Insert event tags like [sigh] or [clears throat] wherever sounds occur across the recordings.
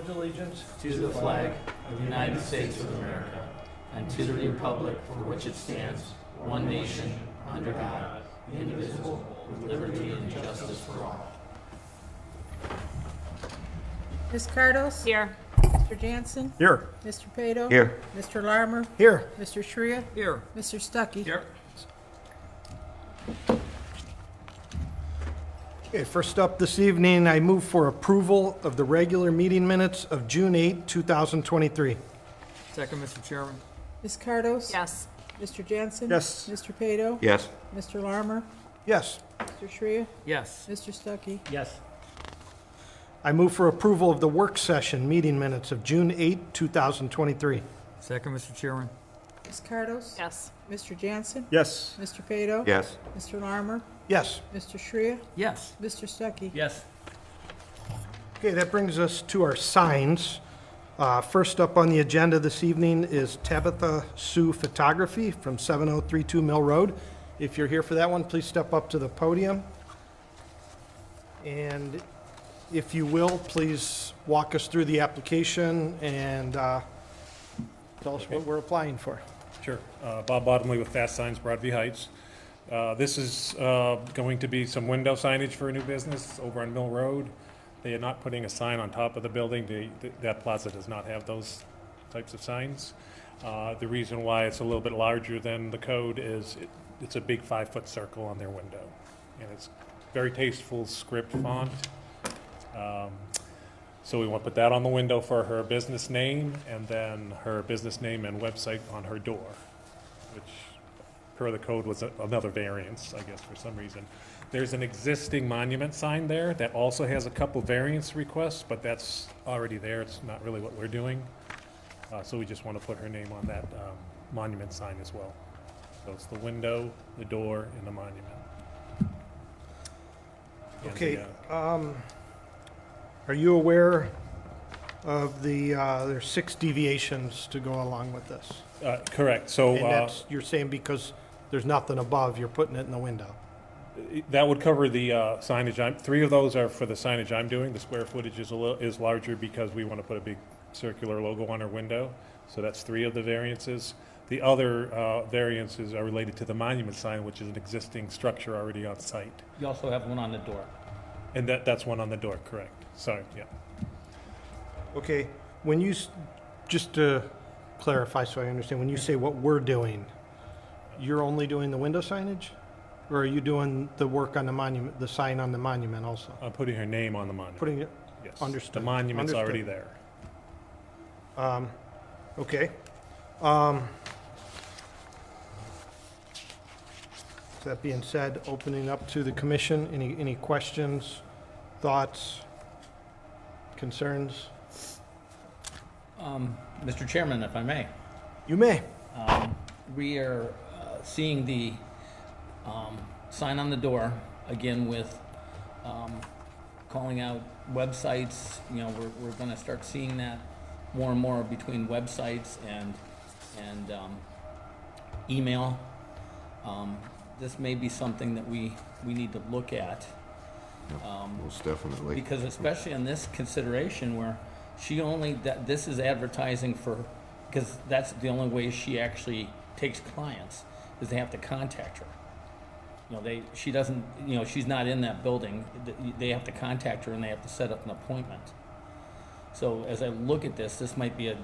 pledge allegiance to the flag of the United States of America and to the republic for which it stands, one nation, under God, indivisible, with liberty and justice for all. Ms. Cardos? Here. Mr. Jansen? Here. Mr. Pato? Here. Mr. Larmer? Here. Mr. Shrea? Here. Mr. Stuckey? Here. Okay, first up this evening, I move for approval of the regular meeting minutes of June 8, 2023. Second, Mr. Chairman. Ms. Cardos? Yes. Mr. Jansen? Yes. Mr. Pato? Yes. Mr. Larmer? Yes. Mr. Shrea? Yes. Mr. Stuckey? Yes. I move for approval of the work session meeting minutes of June 8, 2023. Second, Mr. Chairman. Ms. Cardos? Yes. Mr. Jansen? Yes. Mr. Pato? Yes. Mr. Larmer? Yes. Mr. Shrea? Yes. Mr. Stuckey? Yes. Okay, that brings us to our signs. Uh, First up on the agenda this evening is Tabitha Sue Photography from 7032 Mill Road. If you're here for that one, please step up to the podium. And if you will, please walk us through the application and uh, tell us what we're applying for. Sure. Uh, Bob Bottomley with Fast Signs Broadview Heights. Uh, This is uh, going to be some window signage for a new business over on Mill Road. They are not putting a sign on top of the building. They- th- That plaza does not have those types of signs. Uh, The reason why it's a little bit larger than the code is it- it's a big five-foot circle on their window. And it's very tasteful script font. Um, so we want to put that on the window for her business name, and then her business name and website on her door, which per the code was a- another variance, I guess, for some reason. There's an existing monument sign there that also has a couple variance requests, but that's already there, it's not really what we're doing. Uh, so we just want to put her name on that, um, monument sign as well. So it's the window, the door, and the monument. And the, Okay, uh, um, are you aware of the, uh, there's six deviations to go along with this? Uh, correct, so, And uh, that's, you're saying because there's nothing above, you're putting it in the window? That would cover the uh, signage. I'm, three of those are for the signage I'm doing. The square footage is a little, is larger because we want to put a big circular logo on our window. So that's three of the variances. The other uh, variances are related to the monument sign, which is an existing structure already on site. You also have one on the door. And that, that's one on the door, correct? Sorry, yeah. Okay, when you, s- just to clarify so I understand, when you say what we're doing, you're only doing the window signage? Or are you doing the work on the monument, the sign on the monument also? I'm putting her name on the monument. Putting it, Yes. understood, The monument's already there. um, okay. Um, That being said, opening up to the commission, any, any questions, thoughts, concerns? Um, Mr. Chairman, if I may, You may. um, we are uh, seeing the um, sign on the door, again with um, calling out websites. You know, we're, we're gonna start seeing that more and more between websites and, and um, email. Um, This may be something that we, we need to look at. Um, Most definitely. because especially in this consideration where she only, that, this is advertising for, because that's the only way she actually takes clients, is they have to contact her. You know, they, she doesn't, you know, she's not in that building, they have to contact her and they have to set up an appointment. So as I look at this, this might be a,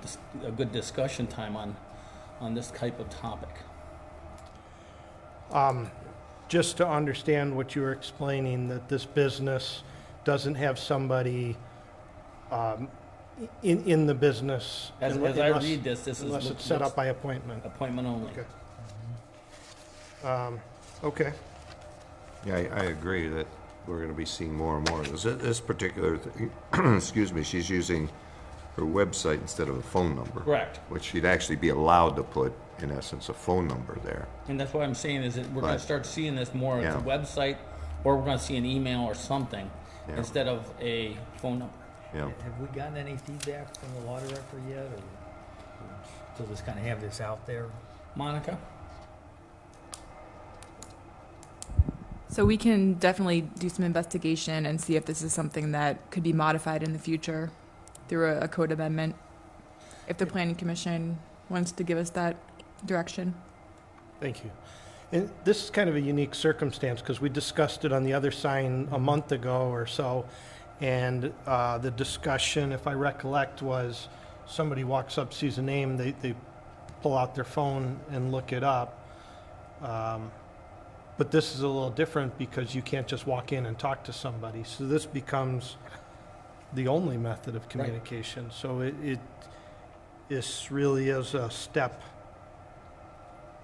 a good discussion time on, on this type of topic. Um, just to understand what you were explaining, that this business doesn't have somebody, um, in, in the business. As, unle- as I unless- read this, this is. Unless look- it's set up by appointment. Appointment only. Okay. Um, okay, Yeah, I, I agree that we're gonna be seeing more and more. This, this particular, th- [clears throat] excuse me, she's using her website instead of a phone number. Correct. Which she'd actually be allowed to put, in essence, a phone number there. And that's what I'm saying is that we're gonna start seeing this more as a website, or we're gonna see an email or something, Yeah. instead of a phone number. Yeah. Have we gotten any feedback from the law director yet, or to just kind of have this out there? Monica? So we can definitely do some investigation and see if this is something that could be modified in the future through a, a code amendment if the planning commission wants to give us that direction. Thank you. And this is kind of a unique circumstance because we discussed it on the other sign a month ago or so. And uh, the discussion, if I recollect, was somebody walks up, sees a name, they, they pull out their phone and look it up. Um, But this is a little different because you can't just walk in and talk to somebody. So this becomes the only method of communication. So it, it, this really is a step,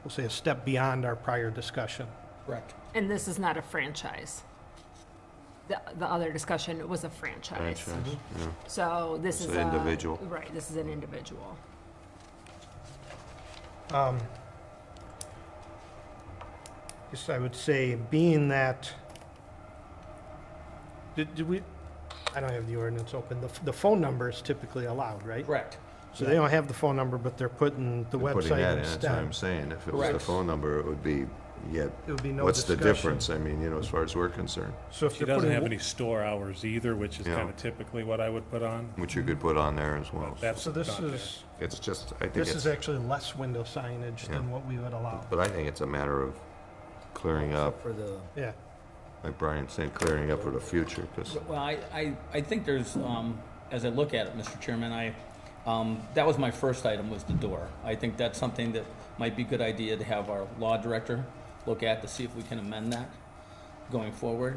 we'll say a step beyond our prior discussion. Correct. And this is not a franchise. The, the other discussion was a franchise. Franchise, yeah. So this It's is an a. individual. Right, this is an individual. Um, Guess I would say, being that, did, did we, I don't have the ordinance open, the, the phone number is typically allowed, right? Correct. So they don't have the phone number, but they're putting the They're putting website that in, That's what I'm instead. saying. If it was the Correct. phone number, it would be, yet, It would be no what's the discussion. difference? I mean, you know, as far as we're concerned, So if She they're doesn't putting, have any store hours either, which is Yeah. kind of typically what I would put on. which you could put on there as well. but That's so this not there. is, It's just, I think this it's, is actually less window signage than Yeah. what we would allow. but I think it's a matter of clearing up, For the, Yeah, like Brian said, clearing up for the future, because Well, I, I, I think there's, um, as I look at it, Mr. Chairman, I, um, that was my first item, was the door. I think that's something that might be a good idea to have our law director look at to see if we can amend that going forward,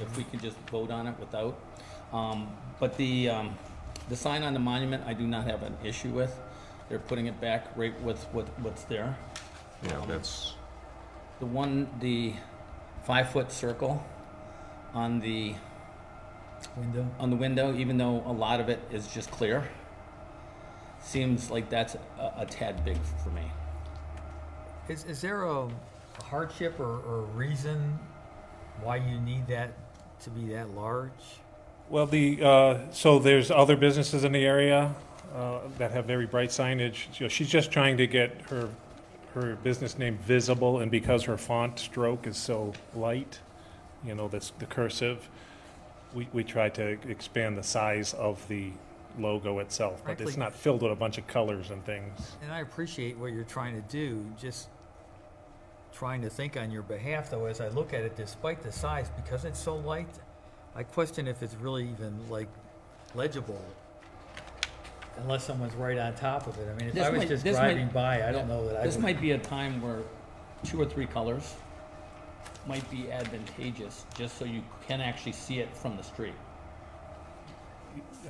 if we can just vote on it without. Um, but the, um, the sign on the monument, I do not have an issue with. They're putting it back right with what, what's there. Yeah, Um, that's, The one, the five-foot circle on the window, on the window, even though a lot of it is just clear. Seems like that's a, a tad big for me. is, is there a hardship or, or reason why you need that to be that large? Well, the, uh, so there's other businesses in the area uh, that have very bright signage. You know, She's just trying to get her, her business name visible, and because her font stroke is so light, you know, that's the cursive, we, we try to expand the size of the logo itself, but it's not filled with a bunch of colors and things. And I appreciate what you're trying to do, just trying to think on your behalf, though, as I look at it, despite the size, because it's so light, I question if it's really even like legible. Unless someone's right on top of it. I mean, if This I was might- just this might- driving by, I don't know that I This would. might be a time where two or three colors might be advantageous, just so you can actually see it from the street.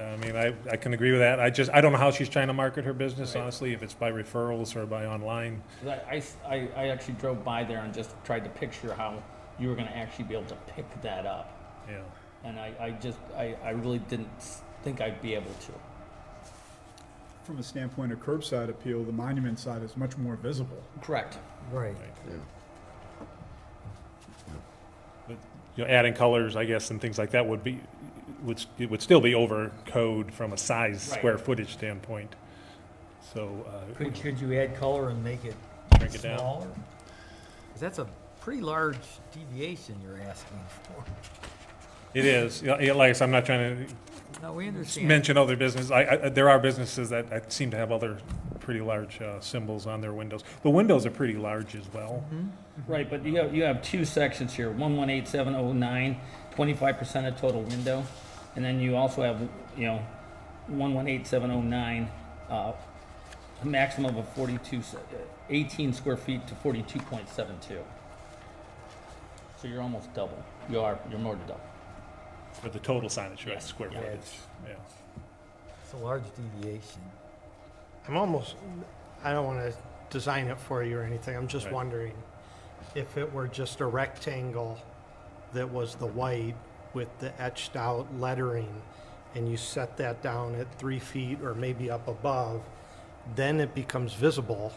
I mean, I, I can agree with that. I just, I don't know how she's trying to market her business, Right. honestly, if it's by referrals or by online. 'Cause I- I s- I, I actually drove by there and just tried to picture how you were gonna actually be able to pick that up. Yeah. And I, I just, I, I really didn't s- think I'd be able to. From a standpoint of curbside appeal, the monument side is much more visible. Correct. Right. yeah. you know, adding colors, I guess, and things like that would be, would, it would still be over code from a size, Right. square footage standpoint. So, uh, Could, could you add color and make it Shrink it down. smaller? 'Cause that's a pretty large deviation you're asking for. it is, you know, yeah, like I said, I'm not trying to No, we understand. mention other businesses. I, I, there are businesses that, that seem to have other pretty large, uh, symbols on their windows. The windows are pretty large as well. Right, but you have, you have two sections here, one one eight seven oh nine, twenty-five percent of total window. And then you also have, you know, one one eight seven oh nine, uh, a maximum of forty-two, s- uh, eighteen square feet to forty-two point seven two. So you're almost double. You are, you're more than double. For the total signage, right, Yes, square yeah. footage, yeah. It's a large deviation. I'm almost, I don't want to design it for you or anything, I'm just Right. wondering if it were just a rectangle that was the white with the etched out lettering, and you set that down at three feet or maybe up above, then it becomes visible.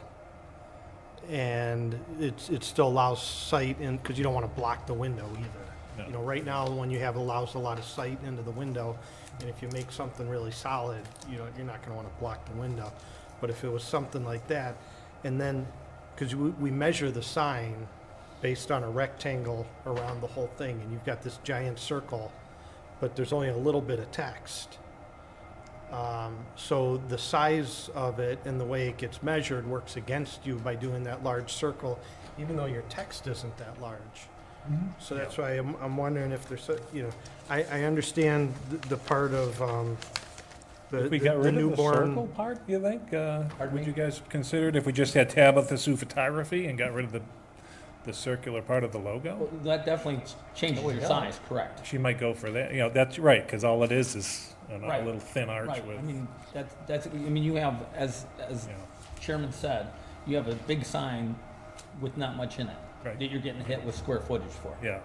And it's, it still allows sight in, because you don't want to block the window either. No. You know, right now, the one you have allows a lot of sight into the window, and if you make something really solid, you know, you're not gonna wanna block the window. But if it was something like that, and then, because we, we measure the sign based on a rectangle around the whole thing, and you've got this giant circle, but there's only a little bit of text. Um, so the size of it and the way it gets measured works against you by doing that large circle, even though your text isn't that large. So that's why I'm, I'm wondering if there's, a- you know, I, I understand the, the part of, um, the, If we the got rid of the newborn. circle part, you think? Uh, Would me? you guys consider it if we just had Tabitha Sue Photography and got rid of the, the circular part of the logo? Well, That definitely ch- changes oh, your size, correct? She might go for that, you know, that's right, because all it is is a Right. little thin arch Right, with, I you mean, that's, that's, I mean, you have, as, as know, Chairman said, you have a big sign with not much in it. Right. That you're getting hit with square footage for. yeah.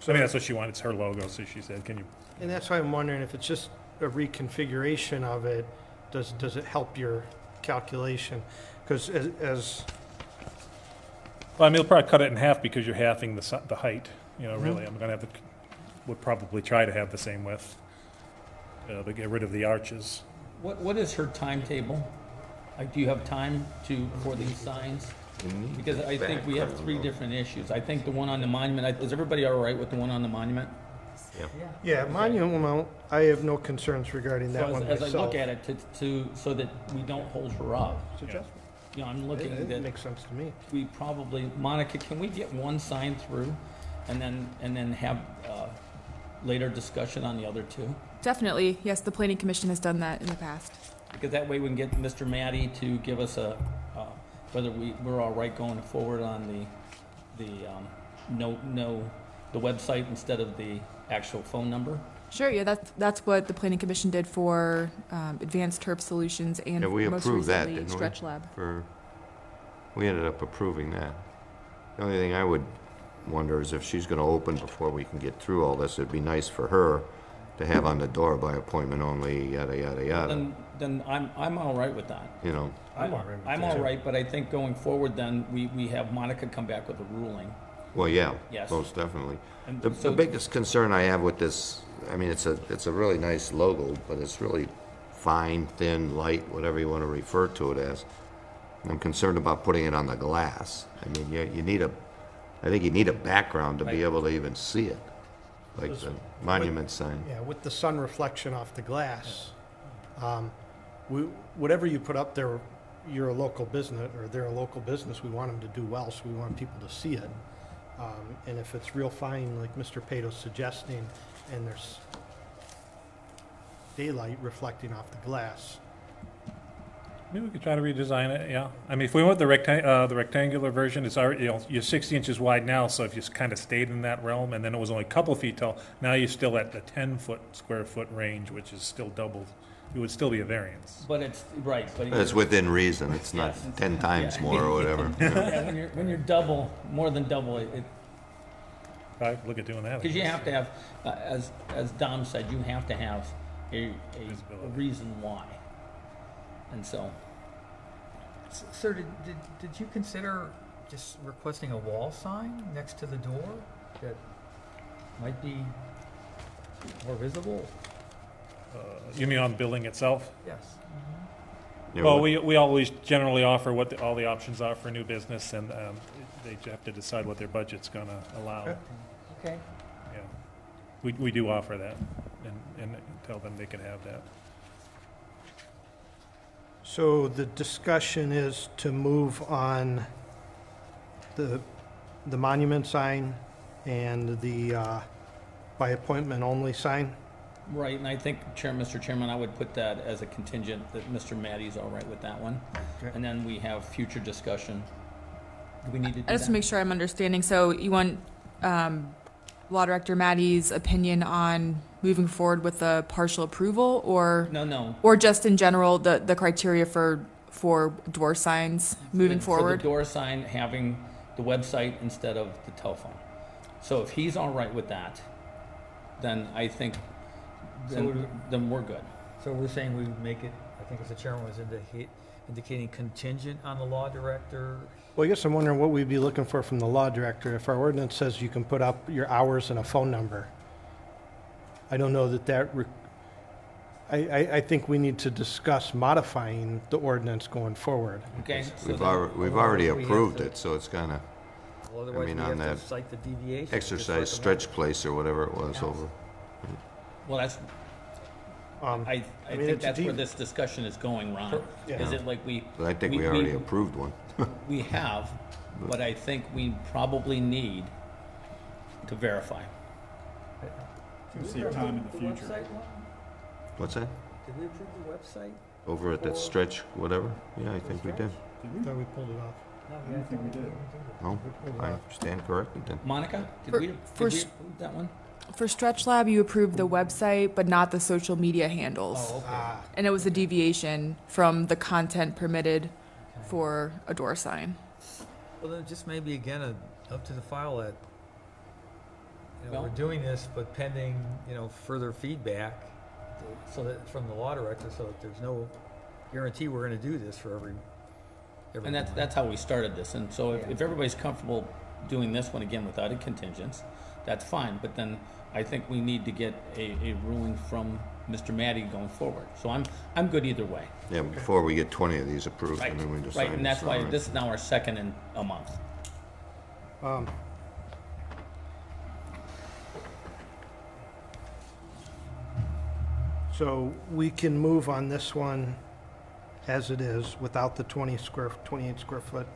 So I mean, that's what she wanted, it's her logo, so she said, can you, And that's why I'm wondering if it's just a reconfiguration of it, does, does it help your calculation? Because as, as, well, I mean, we'll probably cut it in half because you're halving the, si- the height, you Mm-hmm. know, really, I'm gonna have the, would probably try to have the same width. Uh, to get rid of the arches. What, what is her timetable? Like, do you have time to, for these signs? Because I think we have three different issues. I think the one on the monument, I- is everybody all right with the one on the monument? yeah, Yeah, monument I have no concerns regarding that So one as, myself. as I look at it, to, to, so that we don't hold her up, Suggest- you know, I'm looking it that makes sense to me. we probably, Monica, can we get one sign through? And then, and then have, uh, later discussion on the other two? Definitely, yes, the planning commission has done that in the past. Because that way we can get Mr. Matty to give us a, uh, whether we, we're all right going forward on the, the, um, no, no, the website instead of the actual phone number. Sure, yeah, that's, that's what the planning commission did for, um, Advanced Turf Solutions and Yeah, we most approved that, recently didn't we? Stretch Lab. For, we ended up approving that. The only thing I would wonder is if she's gonna open before we can get through all this, it'd be nice for her to have on the door by appointment only, yada, yada, yada, Then, then I'm, I'm all right with that. you know? I'm all right with I'm that, all too. right, but I think going forward then, we, we have Monica come back with a ruling. Well, yeah, Yes. most definitely. And The, so- the biggest concern I have with this, I mean, it's a, it's a really nice logo, but it's really fine, thin, light, whatever you want to refer to it as. I'm concerned about putting it on the glass. I mean, you, you need a, I think you need a background to be able to even see it, like This- the monument sign. Yeah, with the sun reflection off the glass, um, we, whatever you put up there, you're a local business, or they're a local business, we want them to do well, so we want people to see it. Um, and if it's real fine, like Mr. Pato's suggesting, and there's daylight reflecting off the glass, Maybe we could try to redesign it, yeah. I mean, if we went the rectang, uh, the rectangular version, it's already, you know, you're sixty inches wide now, so if you kind of stayed in that realm, and then it was only a couple feet tall, now you're still at the ten-foot, square foot range, which is still double, it would still be a variance. But it's, right, but. It's within reason, it's not Yes. ten times Yeah. more or whatever. [laughs] Yeah, when you're, when you're double, more than double, it, it I'd look at doing that. I Because you guess. have to have, uh, as, as Dom said, you have to have a, a, a Visibility. reason why. And so, S- Sir, did, did, did you consider just requesting a wall sign next to the door that might be more visible? You mean on the building itself? Yes. You Well, we, we always generally offer what the- all the options are for new business, and um, they have to decide what their budget's gonna allow. Okay. Okay. Yeah. We, we do offer that, and, and tell them they can have that. So the discussion is to move on the, the monument sign and the, uh, by appointment only sign? Right, and I think, Chair, Mr. Chairman, I would put that as a contingent, that Mr. Matty's all right with that one. Okay. And then we have future discussion. Do we need to do I just to that? make sure I'm understanding, so you want, um, Law Director Matty's opinion on moving forward with the partial approval, or, No, no. or just in general, the, the criteria for, for door signs moving For forward? the door sign, having the website instead of the telephone. So if he's all right with that, then I think, So then, would- then we're good. So we're saying we would make it, I think as the chairman was indica- indicating contingent on the law director? Well, I guess I'm wondering what we'd be looking for from the law director. If our ordinance says you can put up your hours and a phone number, I don't know that that, re- I, I, I think we need to discuss modifying the ordinance going forward. Okay? so We've then- already, we've already we have approved to- it, so it's kinda Well, Otherwise, we mean, have on to that cite the deviation. just exercise the stretch place or whatever it was Yes. over. Well, that's, Um, I, I mean, think it's a that's where deep- this discussion is going, Ron. Yeah. Is it like we? But I think we already approved one. [laughs] We have, but I think we probably need to verify. It's gonna save time in the future. What's that? Did we approve the website? Over at that stretch, whatever? Yeah, I think we did. I thought we pulled it off. I don't think we did. No, I stand corrected then. Monica, did For- we, did for we s- approve that one? For Stretch Lab, you approved the website, but not the social media handles. Oh, okay. Ah, And it was a deviation from the content permitted for a door sign. Well, then just maybe again, uh, up to the file that, you know, we're doing this, but pending, you know, further feedback, so that, from the law director, so that there's no guarantee we're gonna do this for every, every. And that's, that's how we started this, and so if, if everybody's comfortable doing this one again without a contingents, that's fine, but then I think we need to get a, a ruling from Mr. Matty going forward. So I'm, I'm good either way. Yeah, before we get twenty of these approved, Right, and then we decide. right, and that's why this is now our second in a month. um, So we can move on this one as it is without the 20 square, 28 square foot.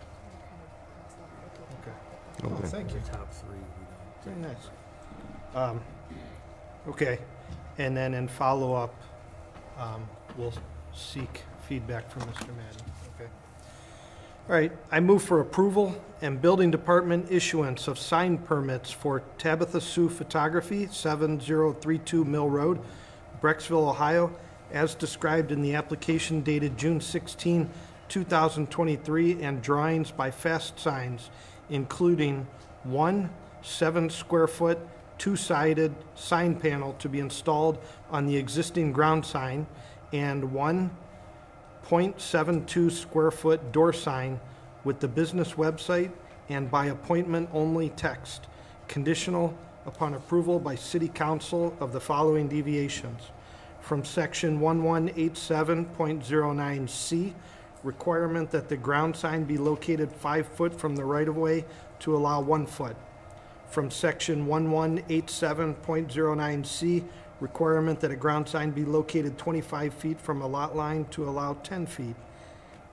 Okay. right. Oh, Okay. thank you. The top three, we don't. Very nice. Um, Okay, and then in follow-up, um, we'll seek feedback from Mr. Madden. Okay. All right, I move for approval and building department issuance of sign permits for Tabitha Sue Photography, 7032 Mill Road, Brecksville, Ohio, as described in the application dated June 16, 2023, and drawings by Fast Signs, including one seven square foot, two-sided sign panel to be installed on the existing ground sign, and one 0.72 square foot door sign with the business website and by appointment only text, conditional upon approval by city council of the following deviations. From section 1187.09C, requirement that the ground sign be located five foot from the right-of-way to allow one foot. From section 1187.09C, requirement that a ground sign be located 25 feet from a lot line to allow 10 feet.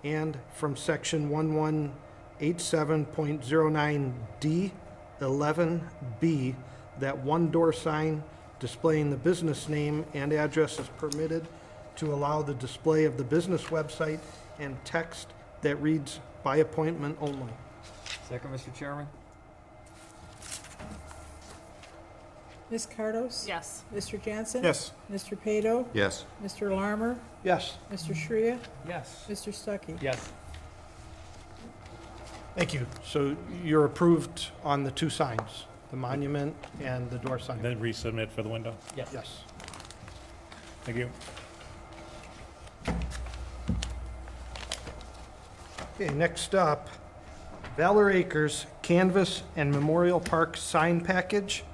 And from section 1187.09D, 11B, that one door sign displaying the business name and address is permitted to allow the display of the business website and text that reads by appointment only. Second, Mr. Chairman? Ms. Cardos? Yes. Mr. Jansen? Yes. Mr. Pato? Yes, Mr. Larmer? Yes, Mr. Shrea? Yes. Mr. Stuckey? Yes. thank you. So you're approved on the two signs, the monument and the door sign? Then resubmit for the window. Yes. Yes. Thank you. Okay, next up, Valor Acres Canvas and Memorial Park sign package.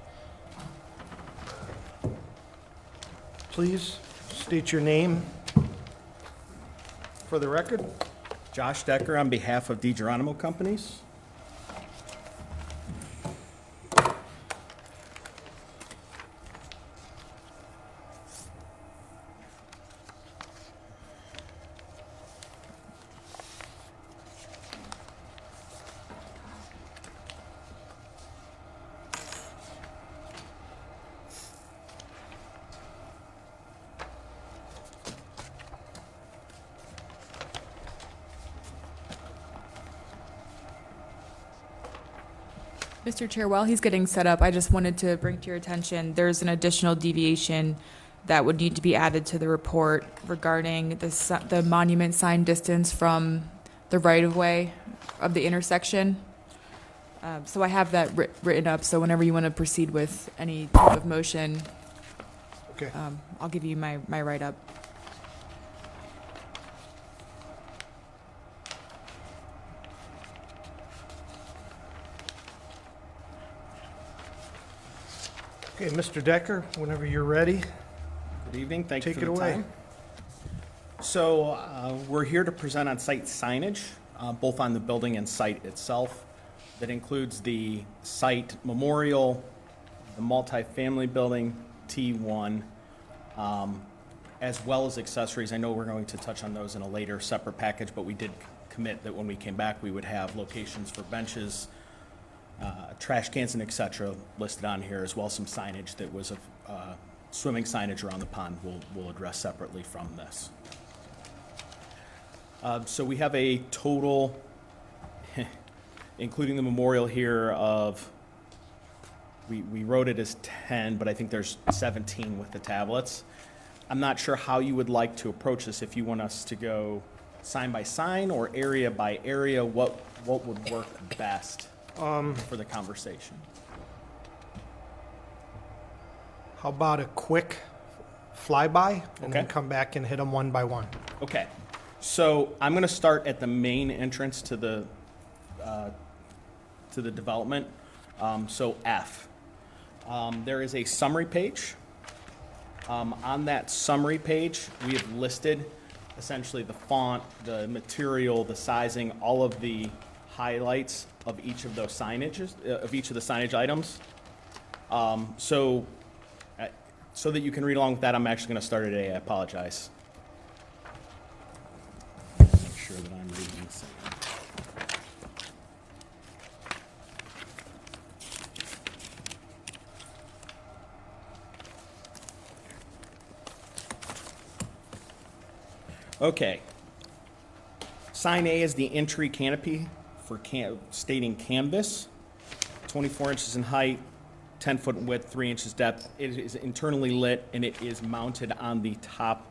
Please state your name for the record. Josh Decker on behalf of DiGeronimo Companies. Mr. Chair, while he's getting set up, I just wanted to bring to your attention, there's an additional deviation that would need to be added to the report regarding the, the monument sign distance from the right-of-way of the intersection. Um, So I have that writ- written up, so whenever you want to proceed with any type of motion, Okay. um, I'll give you my, my write-up. Mr. Decker, whenever you're ready. Good evening, thank you Take for the it away. time. So, uh, we're here to present on site signage, uh, both on the building and site itself. That includes the site memorial, the multifamily building, T1, um, as well as accessories. I know we're going to touch on those in a later separate package, but we did commit that when we came back, we would have locations for benches, uh, trash cans and et cetera listed on here, as well as some signage that was of uh, swimming signage around the pond we'll, we'll address separately from this. Uh, So we have a total, [laughs] including the memorial here, of, we, we wrote it as 10, but I think there's 17 with the tablets. I'm not sure how you would like to approach this, if you want us to go sign by sign or area by area, what, what would work best for the conversation? How about a quick flyby and then come back and hit them one by one? Okay, so I'm gonna start at the main entrance to the, uh, to the development. Um, So F. Um, There is a summary page. Um, On that summary page, we have listed essentially the font, the material, the sizing, all of the highlights of each of those signages, uh, of each of the signage items. Um, So, uh, so that you can read along with that, I'm actually gonna start at I apologize. Make sure that I'm reading. Okay. Sign A is the entry canopy for can, stating canvas, 24 inches in height, 10 foot in width, 3 inches depth. It is internally lit and it is mounted on the top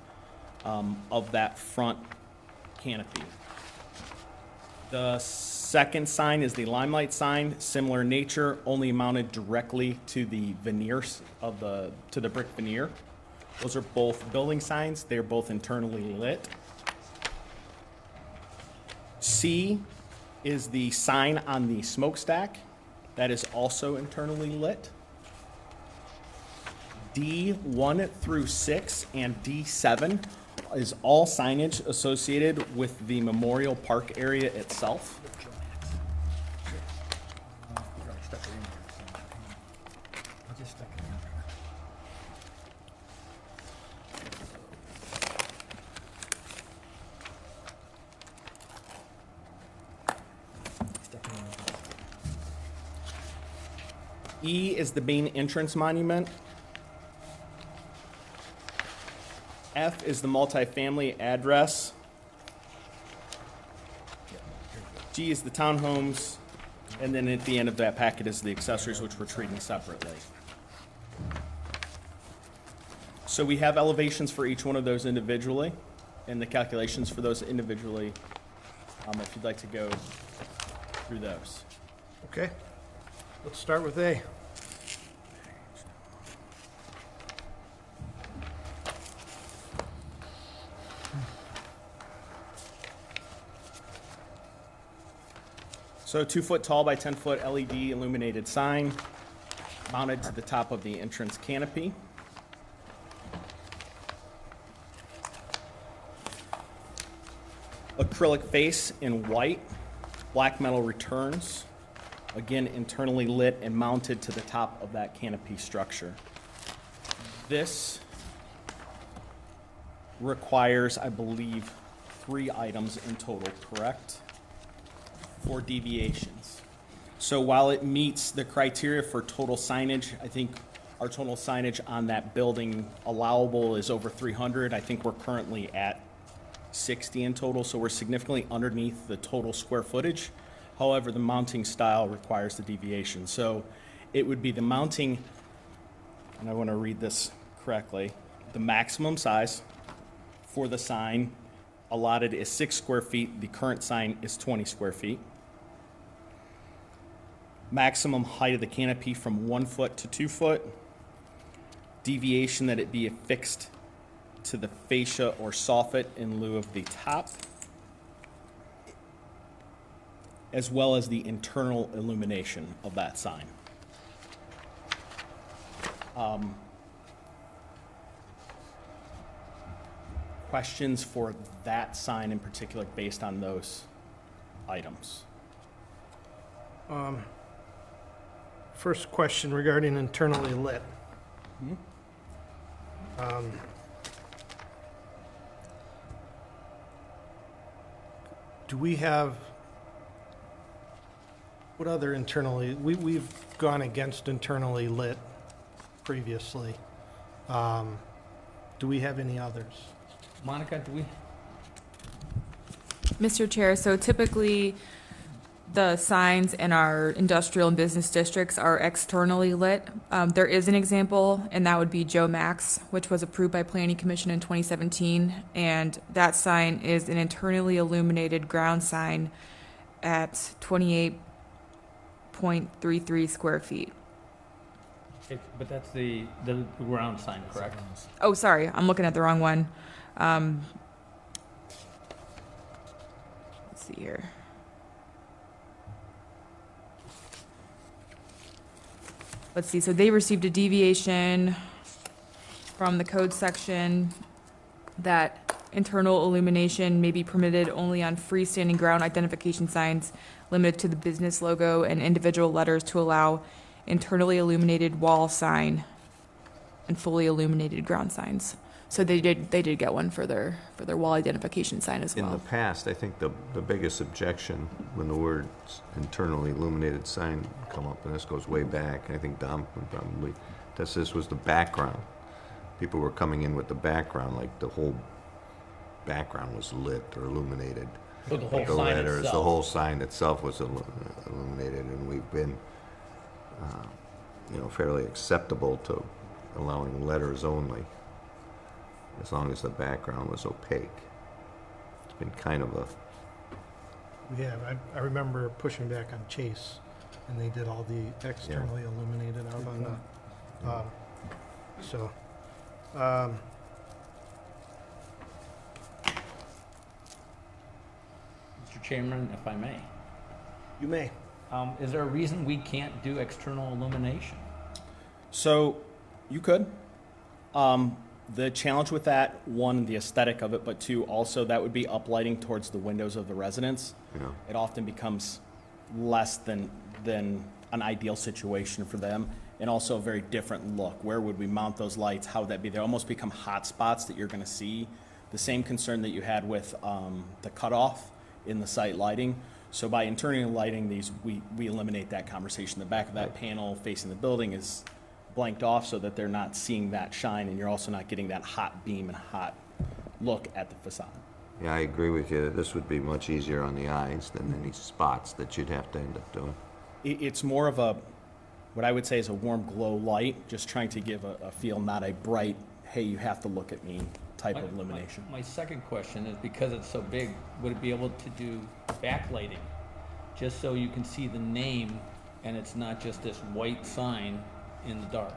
um, of that front canopy. The second sign is the limelight sign, similar nature, only mounted directly to the veneers of the, to the brick veneer. Those are both building signs, they're both internally lit. C is the sign on the smokestack, that is also internally lit. D one through six and D seven is all signage associated with the Memorial Park area itself. E is the main entrance monument. F is the multifamily address. G is the townhomes, and then at the end of that packet is the accessories, which we're treating separately. So we have elevations for each one of those individually, and the calculations for those individually, um, if you'd like to go through those. Okay, let's start with A. So two foot tall by 10 foot LED illuminated sign mounted to the top of the entrance canopy. Acrylic face in white, black metal returns, again internally lit and mounted to the top of that canopy structure. This requires, I believe, three items in total, correct? For deviations. So while it meets the criteria for total signage, I think our total signage on that building allowable is over 300. I think we're currently at 60 in total, so we're significantly underneath the total square footage. However, the mounting style requires the deviation. So it would be the mounting, and I want to read this correctly, the maximum size for the sign allotted is six square feet. The current sign is 20 square feet. Maximum height of the canopy from one foot to two foot. Deviation that it be affixed to the fascia or soffit in lieu of the top. As well as the internal illumination of that sign. Um, questions for that sign in particular based on those items? First question regarding internally lit. Hmm? Um, Do we have, what other internally, we, we've gone against internally lit previously. Um, Do we have any others? Monica, do we? Mr. Chair, so typically, the signs in our industrial and business districts are externally lit. Um, there is an example, and that would be Joe Max, which was approved by Planning Commission in 2017. And that sign is an internally illuminated ground sign at 28.33 square feet. it- but that's the, the ground sign, correct? Oh, sorry, I'm looking at the wrong one. Um, let's see here. Let's see, so they received a deviation from the code section that internal illumination may be permitted only on freestanding ground identification signs limited to the business logo and individual letters to allow internally illuminated wall sign and fully illuminated ground signs. So they did, they did get one for their, for their wall identification sign as well. In the past, I think the, the biggest objection when the words internally illuminated sign come up, and this goes way back, I think Dom would probably, test this was the background. People were coming in with the background, like the whole background was lit or illuminated. So the whole The sign letters, the itself. whole sign itself was illu- illuminated, and we've been, uh, you know, fairly acceptable to allowing letters only, as long as the background was opaque. It's been kind of a, Yeah, I, I remember pushing back on Chase, and they did all the externally illuminated out on the, um, so, um, Mr. Chairman, if I may, you may. um, is there a reason we can't do external illumination? So you could. Um, the challenge with that, one, the aesthetic of it, but two, also that would be uplighting towards the windows of the residents. you know, It often becomes less than, than an ideal situation for them and also a very different look. Where would we mount those lights? How would that be? They almost become hot spots that you're going to see. The same concern that you had with um, the cutoff in the site lighting. So by internally lighting these, we, we eliminate that conversation. The back of that panel facing the building is blanked off so that they're not seeing that shine and you're also not getting that hot beam and hot look at the facade. yeah, I agree with you. This would be much easier on the eyes than any spots that you'd have to end up doing. It's more of a, what I would say is a warm glow light, just trying to give a, a feel, not a bright, hey, you have to look at me type My- of my- illumination. My second question is, because it's so big, would it be able to do backlighting? Just so you can see the name and it's not just this white sign in the dark?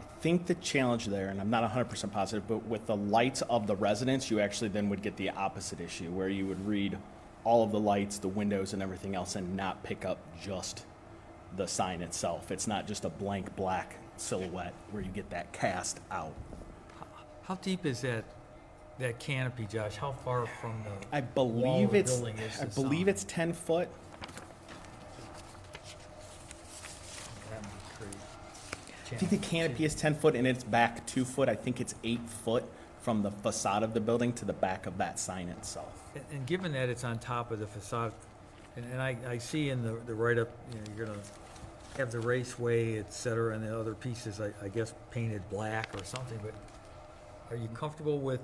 I think the challenge there, and I'm not 100% positive, but with the lights of the residence, you actually then would get the opposite issue, where you would read all of the lights, the windows, and everything else, and not pick up just the sign itself. It's not just a blank black silhouette where you get that cast out. How deep is that, that canopy, Josh? How far from the? I wall of believe the it's, building is I believe sign? it's 10 foot. That might create I think the canopy is 10 foot and it's back two foot. I think it's eight foot from the facade of the building to the back of that sign itself. And- And given that it's on top of the facade, and, and I, I see in the, the write-up, you know, you're gonna have the raceway, et cetera, and the other pieces, I, I guess painted black or something, but are you comfortable with,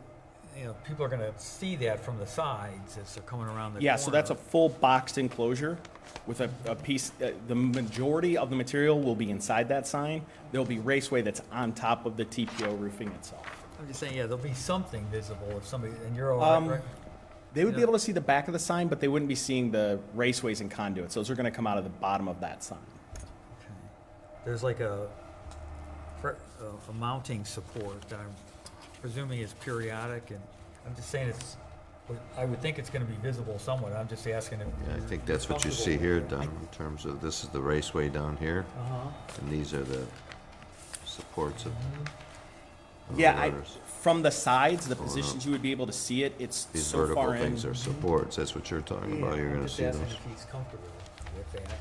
you know, people are gonna see that from the sides as they're coming around the corner? Yeah, so that's a full boxed enclosure with a, a piece, uh, the majority of the material will be inside that sign. There'll be raceway that's on top of the TPO roofing itself. I'm just saying, yeah, there'll be something visible if somebody, and you're all Um, right, right? They would be able to see the back of the sign, but they wouldn't be seeing the raceways and conduits. Those are gonna come out of the bottom of that sign. Okay. There's like a, a- a mounting support, I'm presuming it's periodic, and I'm just saying it's, I would think it's gonna be visible somewhat, I'm just asking if. Yeah, I think that's what you see here, Don, in terms of, this is the raceway down here, Uh-huh. and these are the supports of of the Yeah, I, letters. from the sides, the Oh, no. positions you would be able to see it, it's These so vertical far in. things are supports, that's what you're talking about, Yeah, you're I'm gonna just see asking those. if he's comfortable with that.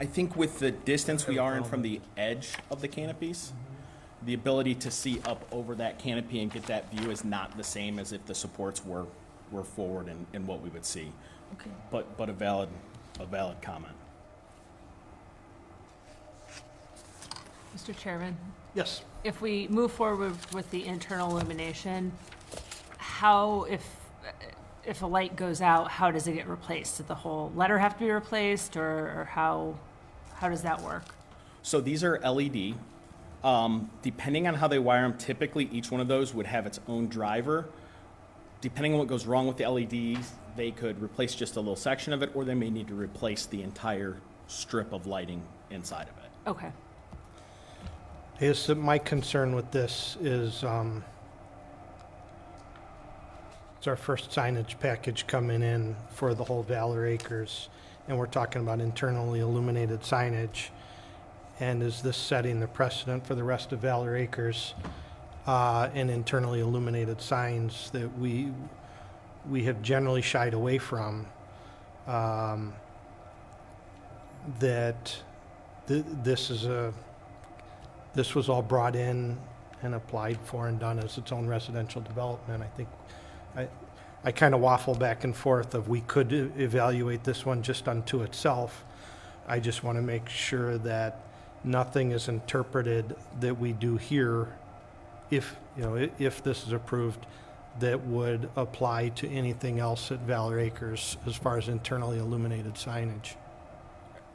I think with the distance we are in from the edge of the canopies, the ability to see up over that canopy and get that view is not the same as if the supports were we're forward in, in what we would see. Okay. But, but a valid, a valid comment. Mr. Chairman, Yes. if we move forward with the internal illumination, how, if, if a light goes out, how does it get replaced? Did the whole letter have to be replaced, or, or how, how does that work? So these are LED. Um, depending on how they wire them, typically each one of those would have its own driver. Depending on what goes wrong with the LEDs, they could replace just a little section of it, or they may need to replace the entire strip of lighting inside of it. Okay, Is that my concern with this is, um, it's our first signage package coming in for the whole Valor Acres, and we're talking about internally illuminated signage. And is this setting the precedent for the rest of Valor Acres, uh, and internally illuminated signs that we, we have generally shied away from? Um, that th- this is a, this was all brought in and applied for and done as its own residential development. I think, I, I kind of waffle back and forth of we could evaluate this one just unto itself. I just want to make sure that nothing is interpreted that we do here, if, you know, if this is approved, that would apply to anything else at Valor Acres as far as internally illuminated signage.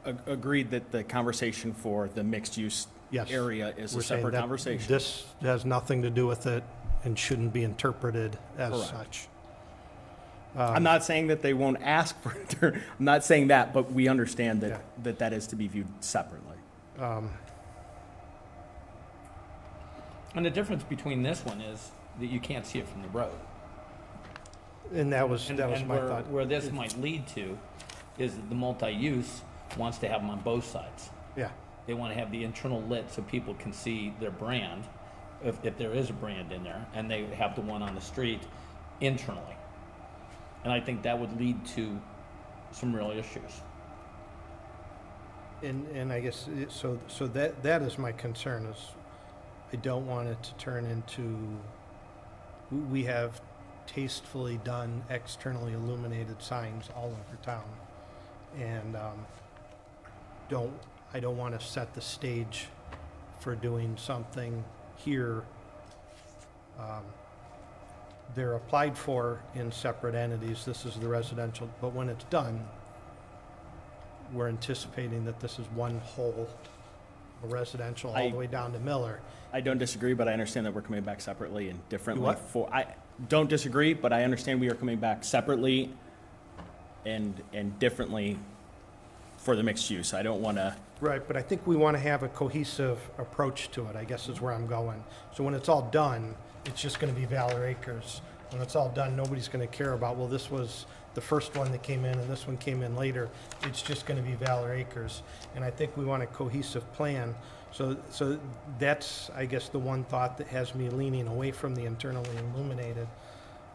Ag- Agreed that the conversation for the mixed-use Yes. area is We're a saying separate that conversation. This has nothing to do with it and shouldn't be interpreted as Correct. such. I'm not saying that they won't ask for [laughs] it, I'm not saying that, but we understand Yeah. that, that that is to be viewed separately. Um, And the difference between this one is that you can't see it from the road. And that was, And, that was and my where, thought. where this might lead to is that the multi-use wants to have them on both sides. Yeah, They want to have the internal lit so people can see their brand, if, if there is a brand in there, and they have the one on the street internally. And I think that would lead to some real issues. And, and I guess, it- so, so that, that is my concern is I don't want it to turn into, we- have tastefully done externally illuminated signs all over town. And, um, don't, I don't want to set the stage for doing something here. Um, They're applied for in separate entities, this is the residential, but when it's done, we're anticipating that this is one whole residential all I- the way down to Miller. I don't disagree, but I understand that we're coming back separately and differently what? for, I don't disagree, but I understand we are coming back separately and, and differently for the mixed use. I don't want to, Right, but I think we want to have a cohesive approach to it, I guess is where I'm going. So when it's all done, it's just going to be Valor Acres. When it's all done, nobody's going to care about, well, this was the first one that came in and this one came in later. It's just going to be Valor Acres. And I think we want a cohesive plan. So, so that's, I guess, the one thought that has me leaning away from the internally illuminated.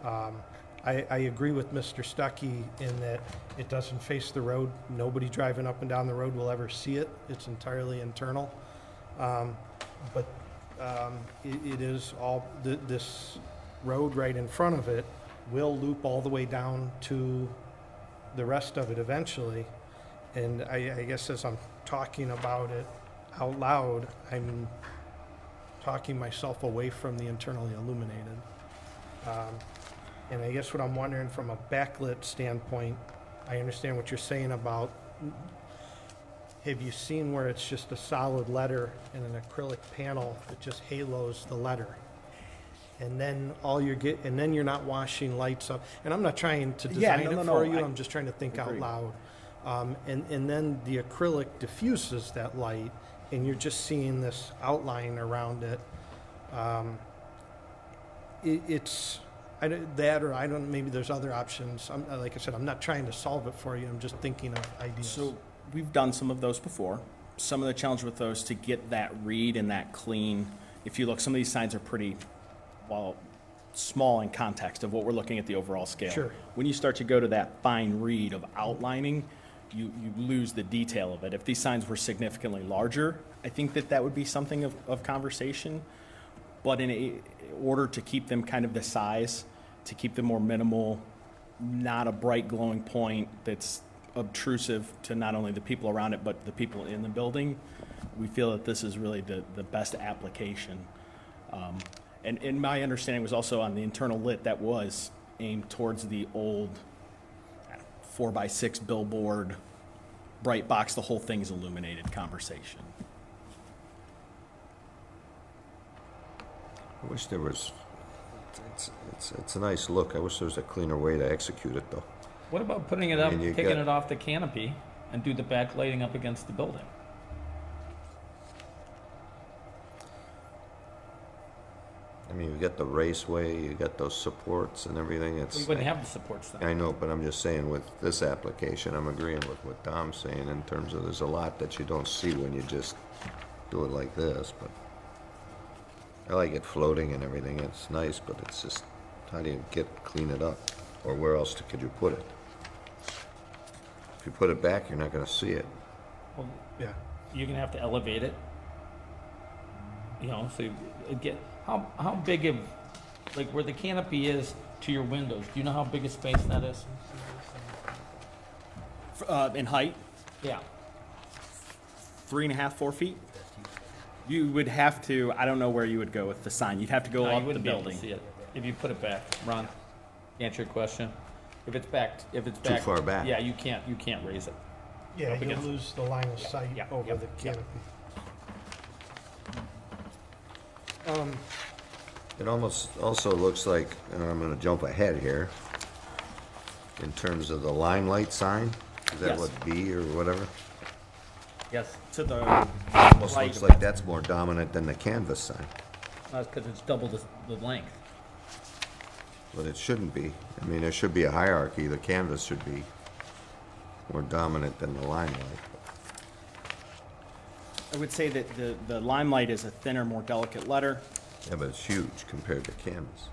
Um, I, I agree with Mr. Stuckey in that it doesn't face the road. Nobody driving up and down the road will ever see it. It's entirely internal. Um, But um, it, it is all, th- this road right in front of it will loop all the way down to the rest of it eventually. And I, I guess as I'm talking about it out loud, I'm talking myself away from the internally illuminated. Um, And I guess what I'm wondering from a backlit standpoint, I understand what you're saying about, have you seen where it's just a solid letter and an acrylic panel that just halos the letter? And then all you're get, and then you're not washing lights up. And I'm not trying to Yeah, design no, it no, for no, you, I I'm just trying to think out loud. Um, and, and then the acrylic diffuses that light, and you're just seeing this outline around it. Um, it, it's, I that or I don't, maybe there's other options. I'm, uh, like I said, I'm not trying to solve it for you, I'm just thinking of ideas. so we've done some of those before. Some of the challenge with those to get that read and that clean, if you look, some of these signs are pretty, well, small in context of what we're looking at the overall scale. Sure. When you start to go to that fine read of outlining, you, you lose the detail of it. If these signs were significantly larger, I think that that would be something of, of conversation. But in a, order to keep them kind of the size, to keep them more minimal, not a bright glowing point that's obtrusive to not only the people around it, but the people in the building. We feel that this is really the, the best application. Um, And, and my understanding was also on the internal lit, that was aimed towards the old four by six billboard, bright box, the whole thing's illuminated conversation. I wish there was, it's, it's, it's a nice look. I wish there was a cleaner way to execute it, though. What about putting it up, mean, you taking got- it off the canopy and do the backlighting up against the building? I mean, you got the raceway, you got those supports and everything, it's. We wouldn't have the supports then. I know, but I'm just saying with this application, I'm agreeing with what Dom's saying in terms of there's a lot that you don't see when you just do it like this, but I like it floating and everything, it's nice, but it's just, how do you get, clean it up? Or where else could you put it? If you put it back, you're not gonna see it. Well, Yeah. You're gonna have to elevate it. You know, so you get, how, how big of, like where the canopy is to your windows, do you know how big a space that is? F- Uh, in height, Yeah. three and a half, four feet. You would have to, I don't know where you would go with the sign. You'd have to go No, you up the wouldn't be able to building. see it if you put it back. Ron, answer your question. If it's back, if it's Too back. far back. Yeah, you can't, you can't raise it. Yeah, Up you'll against- lose the line of sight yeah, over yep, the yep. canopy. Um, It almost also looks like, and I'm gonna jump ahead here, in terms of the limelight sign, is that Yes. what B or whatever? Yes, To the Almost looks like that's more dominant than the canvas sign, that's because it's double the, the length. but it shouldn't be. I mean, there should be a hierarchy, the canvas should be more dominant than the limelight. I would say that the, the limelight is a thinner, more delicate letter. Yeah, but it's huge compared to canvas.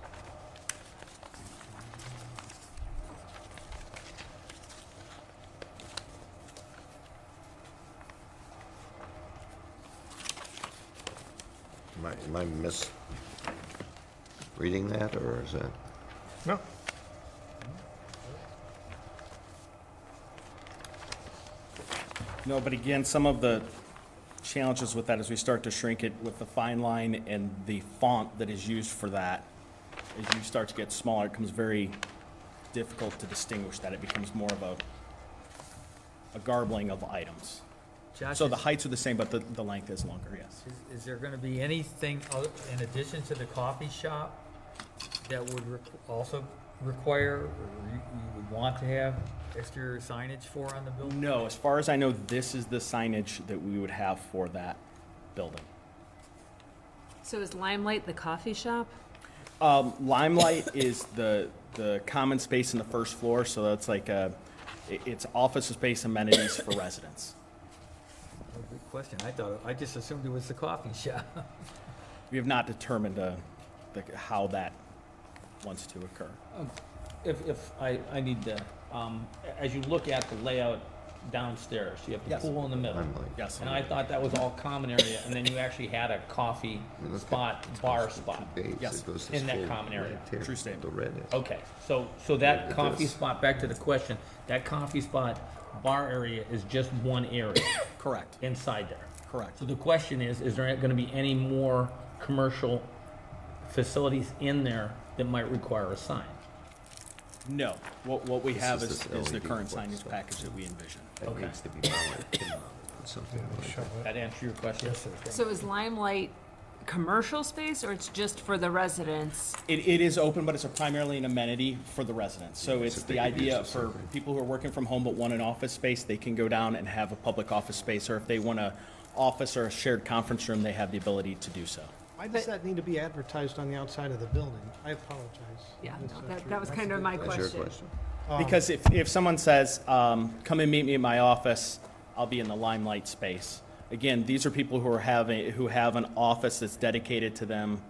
Am I, am I misreading that, or is that? no, No, but again, some of the challenges with that is we start to shrink it with the fine line and the font that is used for that. As you start to get smaller, it becomes very difficult to distinguish that. It becomes more of a, a garbling of items. Josh, So is- the heights are the same, but the, the length is longer, yes. Is, is there gonna be anything oth- in addition to the coffee shop that would requ- also require, or you, you would want to have exterior signage for on the building? No, as far as I know, this is the signage that we would have for that building. So is Limelight the coffee shop? Um, Limelight [laughs] is the, the common space in the first floor, so that's like a, it- it's office space amenities for residents. Oh, Good question. I thought, I just assumed it was the coffee shop. [laughs] We have not determined, uh, the, how that wants to occur. If, if I, I need to, um, as you look at the layout downstairs, you have the Yes. pool in the middle. Limelight. Yes. And I thought that was all common area, and then you actually had a coffee [laughs] look at- spot, bar spot. Base, Yes, it goes in that whole common area. right there, True statement. The red is. Okay, so, so that coffee this. spot, back to the question, that coffee spot bar area is just one area [coughs] Correct, inside there. correct. So the question is, is there gonna be any more commercial facilities in there that might require a sign? No, what, what we This have is is, this is the LED current flex signage stuff. package that we envision. That Okay. needs to be mounted, pin mounted, something like that. it. That answer your question? Yes, sir. So is Limelight commercial space or it's just for the residents? It, it is open, but it's a primarily an amenity for the residents. So it's So they the could use idea the for survey. people who are working from home but want an office space, they can go down and have a public office space, or if they want a office or a shared conference room, they have the ability to do so. Why does that need to be advertised on the outside of the building? I apologize. Yeah, That's no, not that, true. that was That's kind a of good my That's your question. question. Um, Because if, if someone says, um, come and meet me at my office, I'll be in the limelight space. Again, these are people who are having, who have an office that's dedicated to them,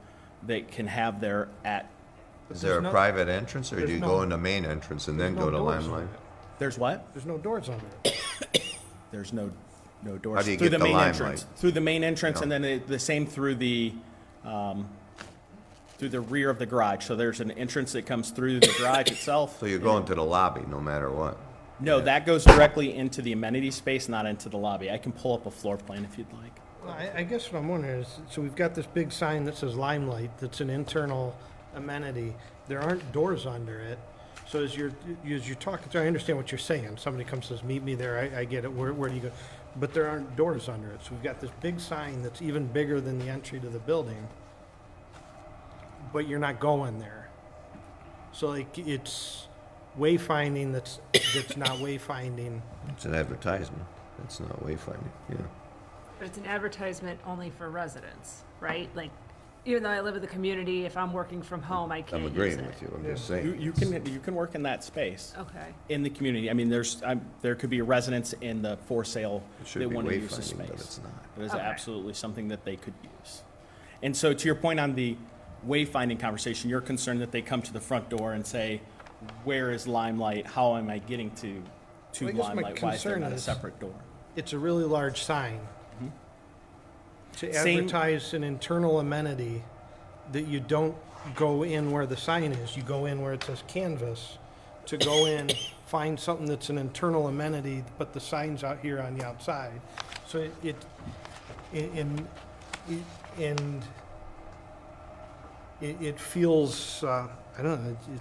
that can have their at, Is there a no- private entrance, or do there's you no- go in the main entrance and then there's go no to doors on Limelight? it. there's what? There's no doors on there. There's no, no doors. How do you Through get the the main limelight? entrance. Through the main entrance, and then the, the same through the, um, through the rear of the garage. So there's an entrance that comes through the garage itself. So you're going to the lobby no matter what. No, that goes directly into the amenity space, not into the lobby. I can pull up a floor plan if you'd like. Well, I, I guess what I'm wondering is, so we've got this big sign that says Limelight, that's an internal amenity. There aren't doors under it. So as you're, as you're talking, through, I understand what you're saying. Somebody comes says, meet me there, I, I get it, where, where do you go? But there aren't doors under it. So we've got this big sign that's even bigger than the entry to the building. But you're not going there. So like, it's wayfinding that's, that's not wayfinding. It's an advertisement. It's not wayfinding, yeah. But it's an advertisement only for residents, right? Like, even though I live in the community, if I'm working from home, I can't I'm use agreeing it. with you, I'm just You, saying. you can, you can work in that space, Okay. in the community. I mean, there's, um, there could be residents in the for sale It should that be want to use the wayfinding, but space. it's not. It is Okay. absolutely something that they could use. And so to your point on the wayfinding conversation, you're concerned that they come to the front door and say, where is Limelight? How am I getting to, to Well, I guess my Limelight? Why is there concern not a is- separate door? it's a really large sign. To Same- advertise an internal amenity that you don't go in where the sign is, you go in where it says canvas. To go in, [coughs] find something that's an internal amenity, but the sign's out here on the outside. So it, it, in, in, and it, it feels, uh, I don't know, it, it-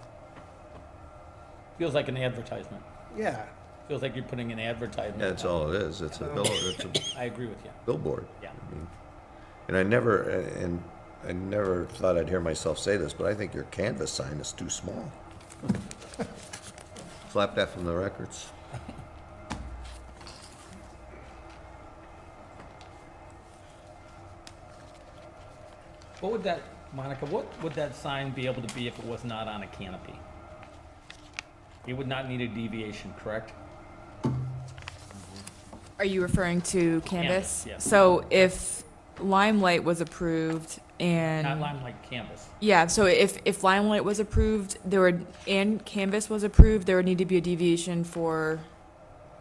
Feels like an advertisement. yeah. Feels like you're putting an advertisement. That's out. all it is. It's a bill, it's a [laughs] I agree with you. billboard. Yeah. I mean, And I never, and I never thought I'd hear myself say this, but I think your canvas sign is too small. [laughs] Slap that from the records. What would that, Monica, what would that sign be able to be if it was not on a canopy? It would not need a deviation, correct? Are you referring to Canvas? Canvas, yes. So if Limelight was approved and. Not limelight canvas. Yeah, so if, if Limelight was approved, there would, and Canvas was approved, there would need to be a deviation for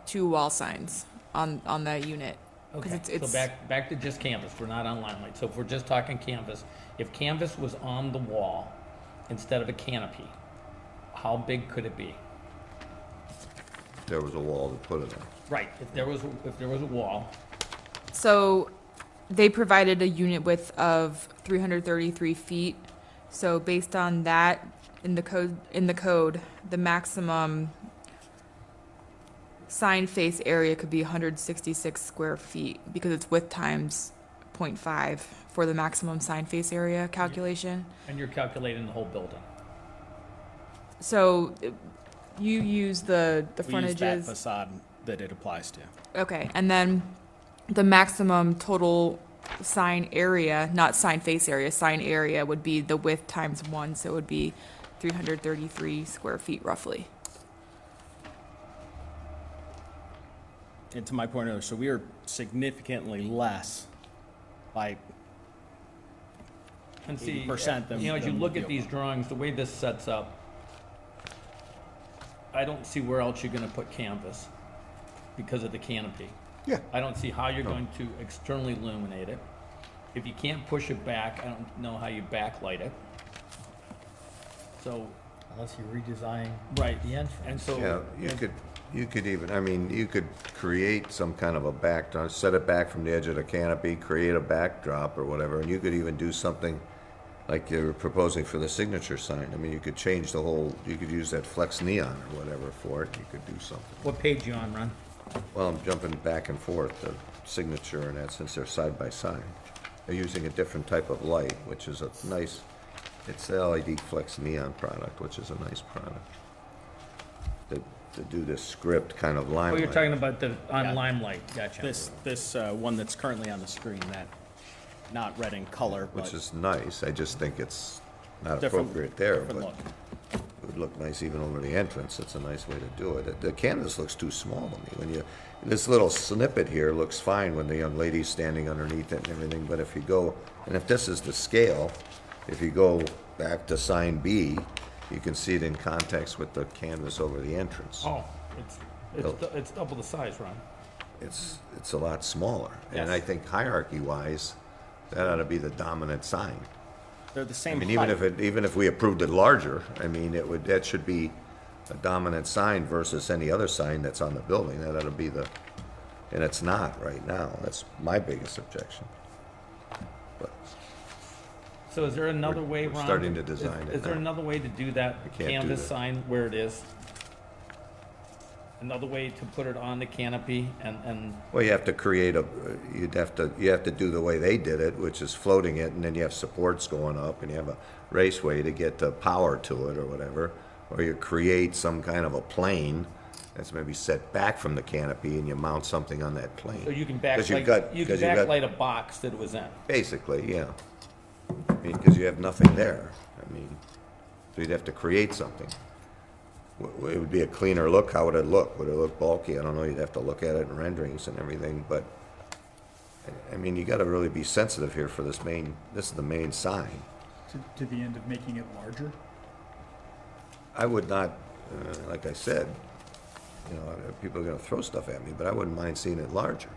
two wall signs on, on that unit. 'Cause Okay, it's- so it's- back, back to just canvas, we're not on limelight, so if we're just talking canvas, if canvas was on the wall instead of a canopy, how big could it be? There was a wall to put it on. Right, if there was, if there was a wall, So they provided a unit width of three hundred thirty-three feet. So based on that, in the code, in the code, the maximum sign face area could be hundred sixty-six square feet because it's width times 0.5 for the maximum sign face area calculation. and you're calculating the whole building. So uh, you use the, the We use that frontages. facade that it applies to. Okay, and then the maximum total sign area, not sign face area, sign area would be the width times one, so it would be three hundred thirty-three square feet roughly. And to my point earlier, so we are significantly less by And see, 80% than- you know, as you than look the at these drawings, the way this sets up, I don't see where else you're gonna put canvas because of the canopy. Yeah. I don't see how you're going to externally illuminate it. If you can't push it back, I don't know how you backlight it. So, Unless you redesign right, the entrance. and so. Yeah, you could, you could even, I mean, you could create some kind of a back, set it back from the edge of the canopy, create a backdrop or whatever, and you could even do something like you're proposing for the signature sign. I mean, you could change the whole, you could use that flex neon or whatever for it, you could do something. What page you on, Ron? Well, I'm jumping back and forth, the signature and that, since they're side by side. They're using a different type of light, which is a nice, it's the LED flex neon product, which is a nice product. To, to do this script kind of Oh, limelight. you're talking about the, Yeah. on limelight, gotcha. this, this uh, one that's currently on the screen, that, not red in color, but Which is nice, I just think it's not different, appropriate there, different but look. It would look nice even over the entrance, it's a nice way to do it. The canvas looks too small to me, when you, this little snippet here looks fine when the young lady's standing underneath it and everything, but if you go, and if this is the scale, if you go back to sign B, you can see it in context with the canvas over the entrance. Oh, it's, it's, dou- it's double the size, Ron. It's, it's a lot smaller, and I think hierarchy-wise, that ought to be the dominant sign. They're the I same mean, even if it, even if we approved it larger, I mean, it would, that should be a dominant sign versus any other sign that's on the building. That ought to be the, and it's not right now. That's my biggest objection. But So is there another way, we're Ron? starting to is- design it Is there now. another way to do that We can't do canvas that. sign where it is? Another way to put it on the canopy and, and, Well, you have to create a, you'd have to, you have to do the way they did it, which is floating it, and then you have supports going up, and you have a raceway to get the power to it or whatever. Or you create some kind of a plane that's maybe set back from the canopy, and you mount something on that plane. so you can 'Cause you've backlight, got- you can 'cause you've got- backlight a box that it was in. Basically, yeah. I mean, because you have nothing there. I mean, so you'd have to create something. It would be a cleaner look. How would it look? Would it look bulky? I don't know. You'd have to look at it in renderings and everything, but, I- mean, you gotta really be sensitive here for this main, this is the main sign. To, to the end of making it larger? I would not, uh, like I said, you know, uh, people are gonna throw stuff at me, but I wouldn't mind seeing it larger.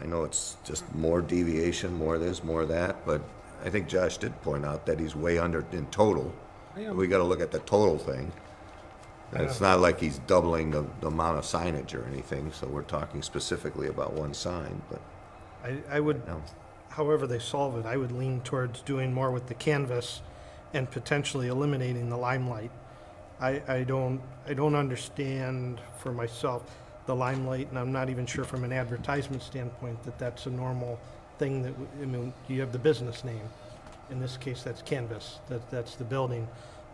I know it's just more deviation, more this, more that, but I think Josh did point out that he's way under in total. We gotta look at the total thing. And it's not like he's doubling the, the amount of signage or anything, so we're talking specifically about one sign, but, I, I would, no. however they solve it, I would lean towards doing more with the canvas and potentially eliminating the limelight. I, I don't, I don't understand for myself the limelight, and I'm not even sure from an advertisement standpoint that that's a normal thing that, w- I mean, you have the business name. In this case, that's canvas, that, that's the building.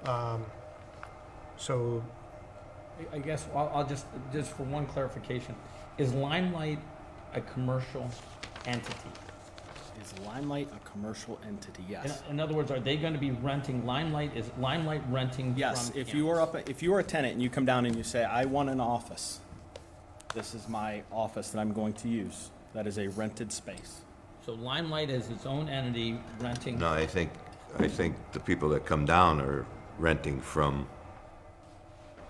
Um, So, I- I guess I'll, I'll just, just for one clarification, is Limelight a commercial entity? Is Limelight a commercial entity? In, Yes. in other words, are they gonna be renting, Limelight, is Limelight renting from Yes, if you campus? are up, if you are a tenant and you come down and you say, I want an office, this is my office that I'm going to use, that is a rented space. So Limelight is its own entity renting? No, I think, I think the people that come down are renting from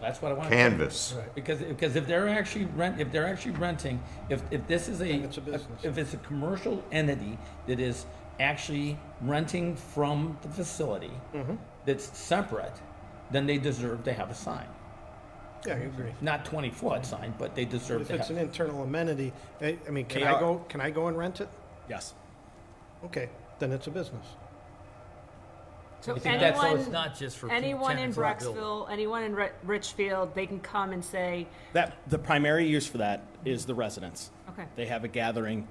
That's what I want. Canvas. Because, because if they're actually rent, if they're actually renting, if, if this is a. It's a business. If it's a commercial entity that is actually renting from the facility, Mm-hmm. that's separate, then they deserve to have a sign. yeah, I agree. Not twenty foot sign, but they But deserve if to it's an have. internal amenity, I, I mean, can They I are- go, can I go and rent it? Yes. Okay, then it's a business. So I think that's- so anyone, It's not just for. anyone in tenants of building. Brecksville, anyone in Ri- Richfield, they can come and say, That, the primary use for that is the residents. okay, They have a gathering,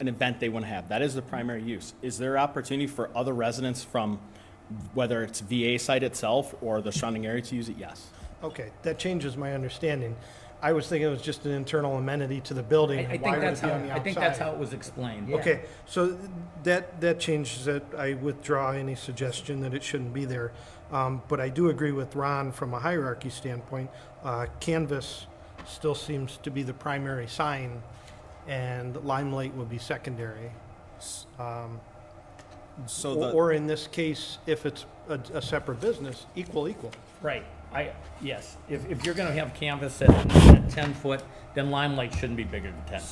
an event they want to have. That is the primary use. Is there opportunity for other residents from, whether it's VA site itself or the surrounding area to use it? Yes. Okay, that changes my understanding. I was thinking it was just an internal amenity to the building. I, I why think would that's it be how, on the I think that's outside? how it was explained, yeah. Okay, so that, that changes it. I withdraw any suggestion that it shouldn't be there. Um, but I do agree with Ron from a hierarchy standpoint. Uh, Canvas still seems to be the primary sign and Limelight would be secondary. Um, So or, the, or in this case, if it's a, a separate business, equal, equal. Right, I, yes, if, if you're gonna have canvas at, at ten foot, then Limelight shouldn't be bigger than ten.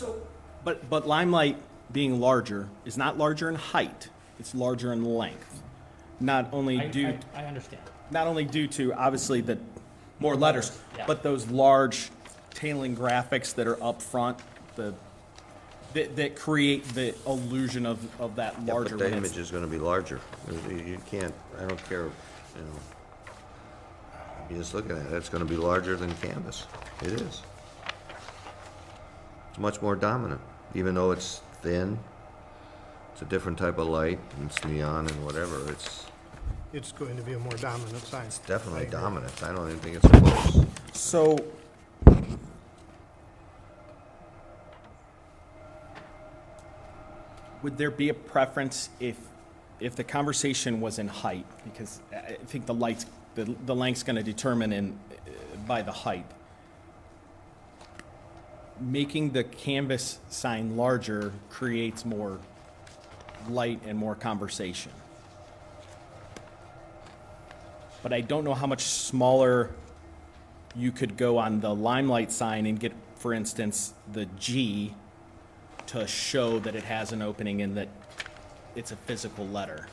but, but Limelight being larger is not larger in height, it's larger in length. Not only I, due, I, I understand. not only due to obviously the more letters, Yeah. but those large tailing graphics that are up front, the, that, that create the illusion of, of that Yeah, larger. But the when it's- image is gonna be larger. You- You can't, I don't care, you know. You're just looking at it, it's gonna be larger than canvas. It is. It's much more dominant, even though it's thin. It's a different type of light, and it's neon and whatever, it's It's going to be a more dominant sign. definitely dominant. I don't even think it's close. So. Would there be a preference if, if the conversation was in height? Because I I think the light's, the, the length's gonna determine in, by the height. Making the canvas sign larger creates more light and more conversation. But I don't know how much smaller you could go on the limelight sign and get, for instance, the G to show that it has an opening and that it's a physical letter.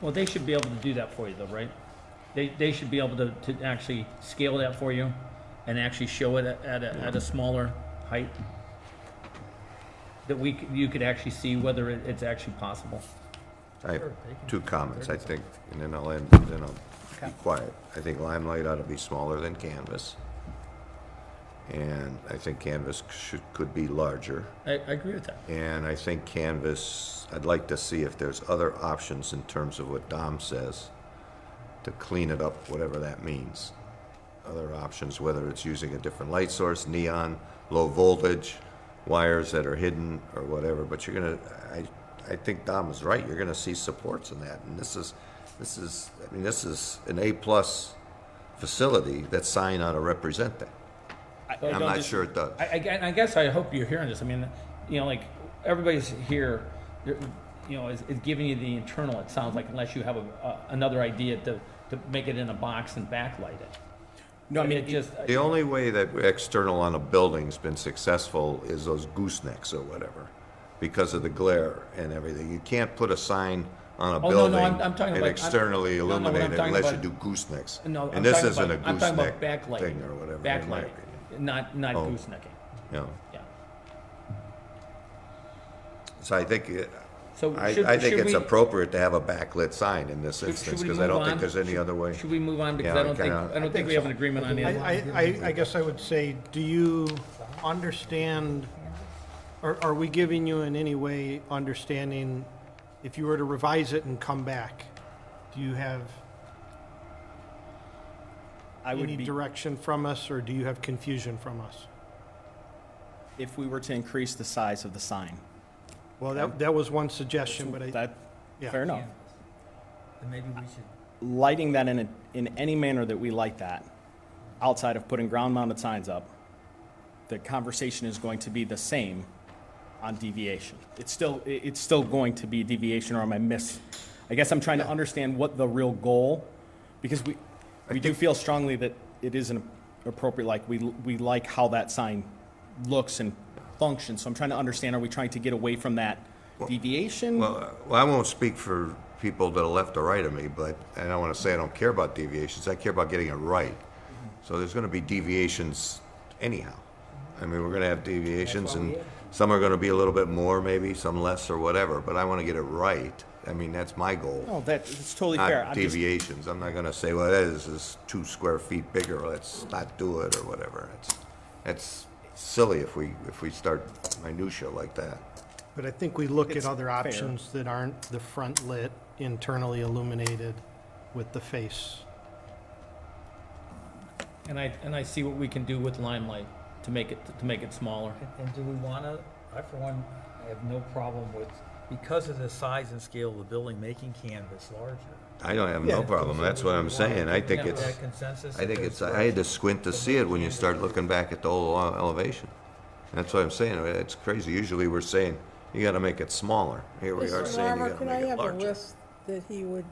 Well, they should be able to do that for you though, right? They, they should be able to, to actually scale that for you and actually show it at, at a, at a smaller height? That we, c- you could actually see whether it, it's actually possible? I have Sure, they can- two comments, I think, and then I'll end, then I'll be quiet. I think Limelight ought to be smaller than Canvas. And I think Canvas should, could be larger. I, I agree with that. And I think Canvas, I'd like to see if there's other options in terms of what Dom says to clean it up, whatever that means. Other options, whether it's using a different light source, neon, low voltage, wires that are hidden or whatever, but you're gonna, I, I think Dom is right, you're gonna see supports in that. And this is, this is, I mean, this is an A-plus facility that sign ought to represent that. I- I And I'm don't not dis- sure it does. I, I I guess I hope you're hearing this. I mean, you know, like, everybody's here, you're- know, is, is giving you the internal, it sounds like, unless you have a, a- another idea to, to make it in a box and backlight it. No, I mean, it just, The only way that external on a building's been successful is those goosenecks or whatever, because of the glare and everything. You can't put a sign on a Oh, no, no, building I'm- I'm talking and about- I'm- externally no, no, I'm illuminate it talking unless you about- do goosenecks. no, I'm And this isn't a about, I'm talking about gooseneck thing or whatever, Backlighting, opinion. Not, not Oh. goosenecking, You know, yeah. so I think, it- So I, should, I think should it's we, appropriate to have a backlit sign in this should- instance, we because I move don't think on? there's any Should- other way. Should we move on, because Yeah, I don't think, kinda- I don't think we have an agreement on the I, other. I, I- I guess I would say, do you understand, are, are we giving you in any way understanding, if you were to revise it and come back, do you have I would any be, direction from us, or do you have confusion from us? if we were to increase the size of the sign. Well, that, that was one suggestion, but I, That, yeah. fair enough. Then maybe we should, Lighting that in a, in any manner that we light that, outside of putting ground-mounted signs up, the conversation is going to be the same on deviation. It's still, it- it's still going to be deviation, or am I miss? I guess I'm trying to understand what the real goal, because we, we do feel strongly that it isn't appropriate, like, we, we like how that sign looks and functions, so I'm trying to understand, are we trying to get away from that deviation? Well, uh, well, I won't speak for people to the left or right of me, but, and I don't want to say I don't care about deviations, I care about getting it right. So there's going to be deviations anyhow. I mean, we're going to have deviations, and some are going to be a little bit more, maybe, some less, or whatever, but I want to get it right. I mean, that's my goal. No, that, it's totally fair. Not I'm just- deviations. I'm not going to say, well, that is, is two square feet bigger, let's not do it, or whatever. It's, it's silly if we, if we start minutia like that. but I think we look It's at other fair. options that aren't the front lit, internally illuminated with the face. And I, and I see what we can do with limelight to make it, to make it smaller. and- and do we wanna, I for one, I have no problem with, because of the size and scale of the building, making canvas larger. I don't have no Yeah. problem. That's what I'm saying. I think Yeah. it's. That consensus? I think it's, I had to squint to see it when you start looking back at the whole ele- elevation. That's what I'm saying, it's crazy, usually we're saying, you gotta make it smaller. Here we are Mr. saying you Larmer, gotta can I make it have a larger. list that he would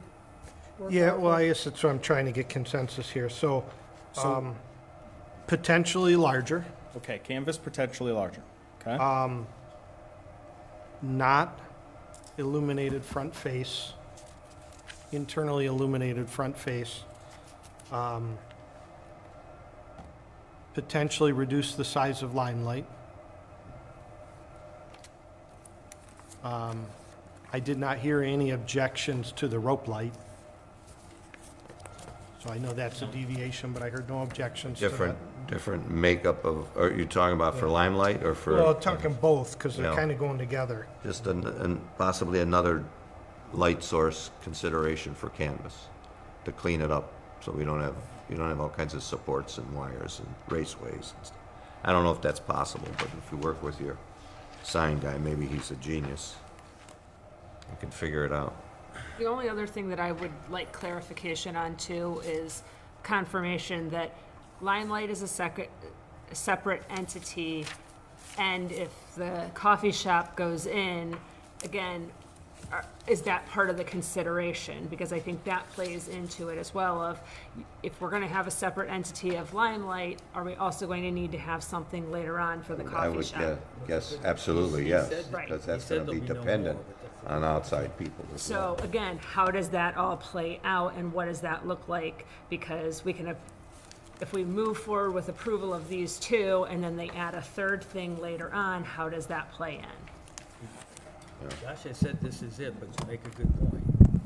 work Yeah, off well, of? I guess that's what I'm trying to get consensus here. So, um, potentially larger, Okay, canvas potentially larger, okay? um, not illuminated front face, internally illuminated front face. um, Potentially reduce the size of limelight. Um, I did not hear any objections to the rope light. So I know that's a deviation, but I heard no objections to that. Different, different makeup of, are you talking about for limelight or for? Well, talking both, because they're Yeah. kind of going together. Just an, an, possibly another light source consideration for canvas, to clean it up, so we don't have, you don't have all kinds of supports and wires and raceways and stuff. I don't know if that's possible, but if you work with your sign guy, maybe he's a genius. You can figure it out. The only other thing that I would like clarification on too is confirmation that Limelight is a second, a separate entity. And if the coffee shop goes in, again, are- is that part of the consideration? Because I think that plays into it as well of, if we're gonna have a separate entity of Limelight, are we also going to need to have something later on for the coffee shop? I coffee would, shop? yeah, yes, absolutely, yes, said- Right. because He that's said gonna be there'll no dependent. but that's- on outside people as well. So again, how does that all play out and what does that look like? Because we can, if we move forward with approval of these two and then they add a third thing later on, how does that play in? Josh has said this is it, but you make a good point.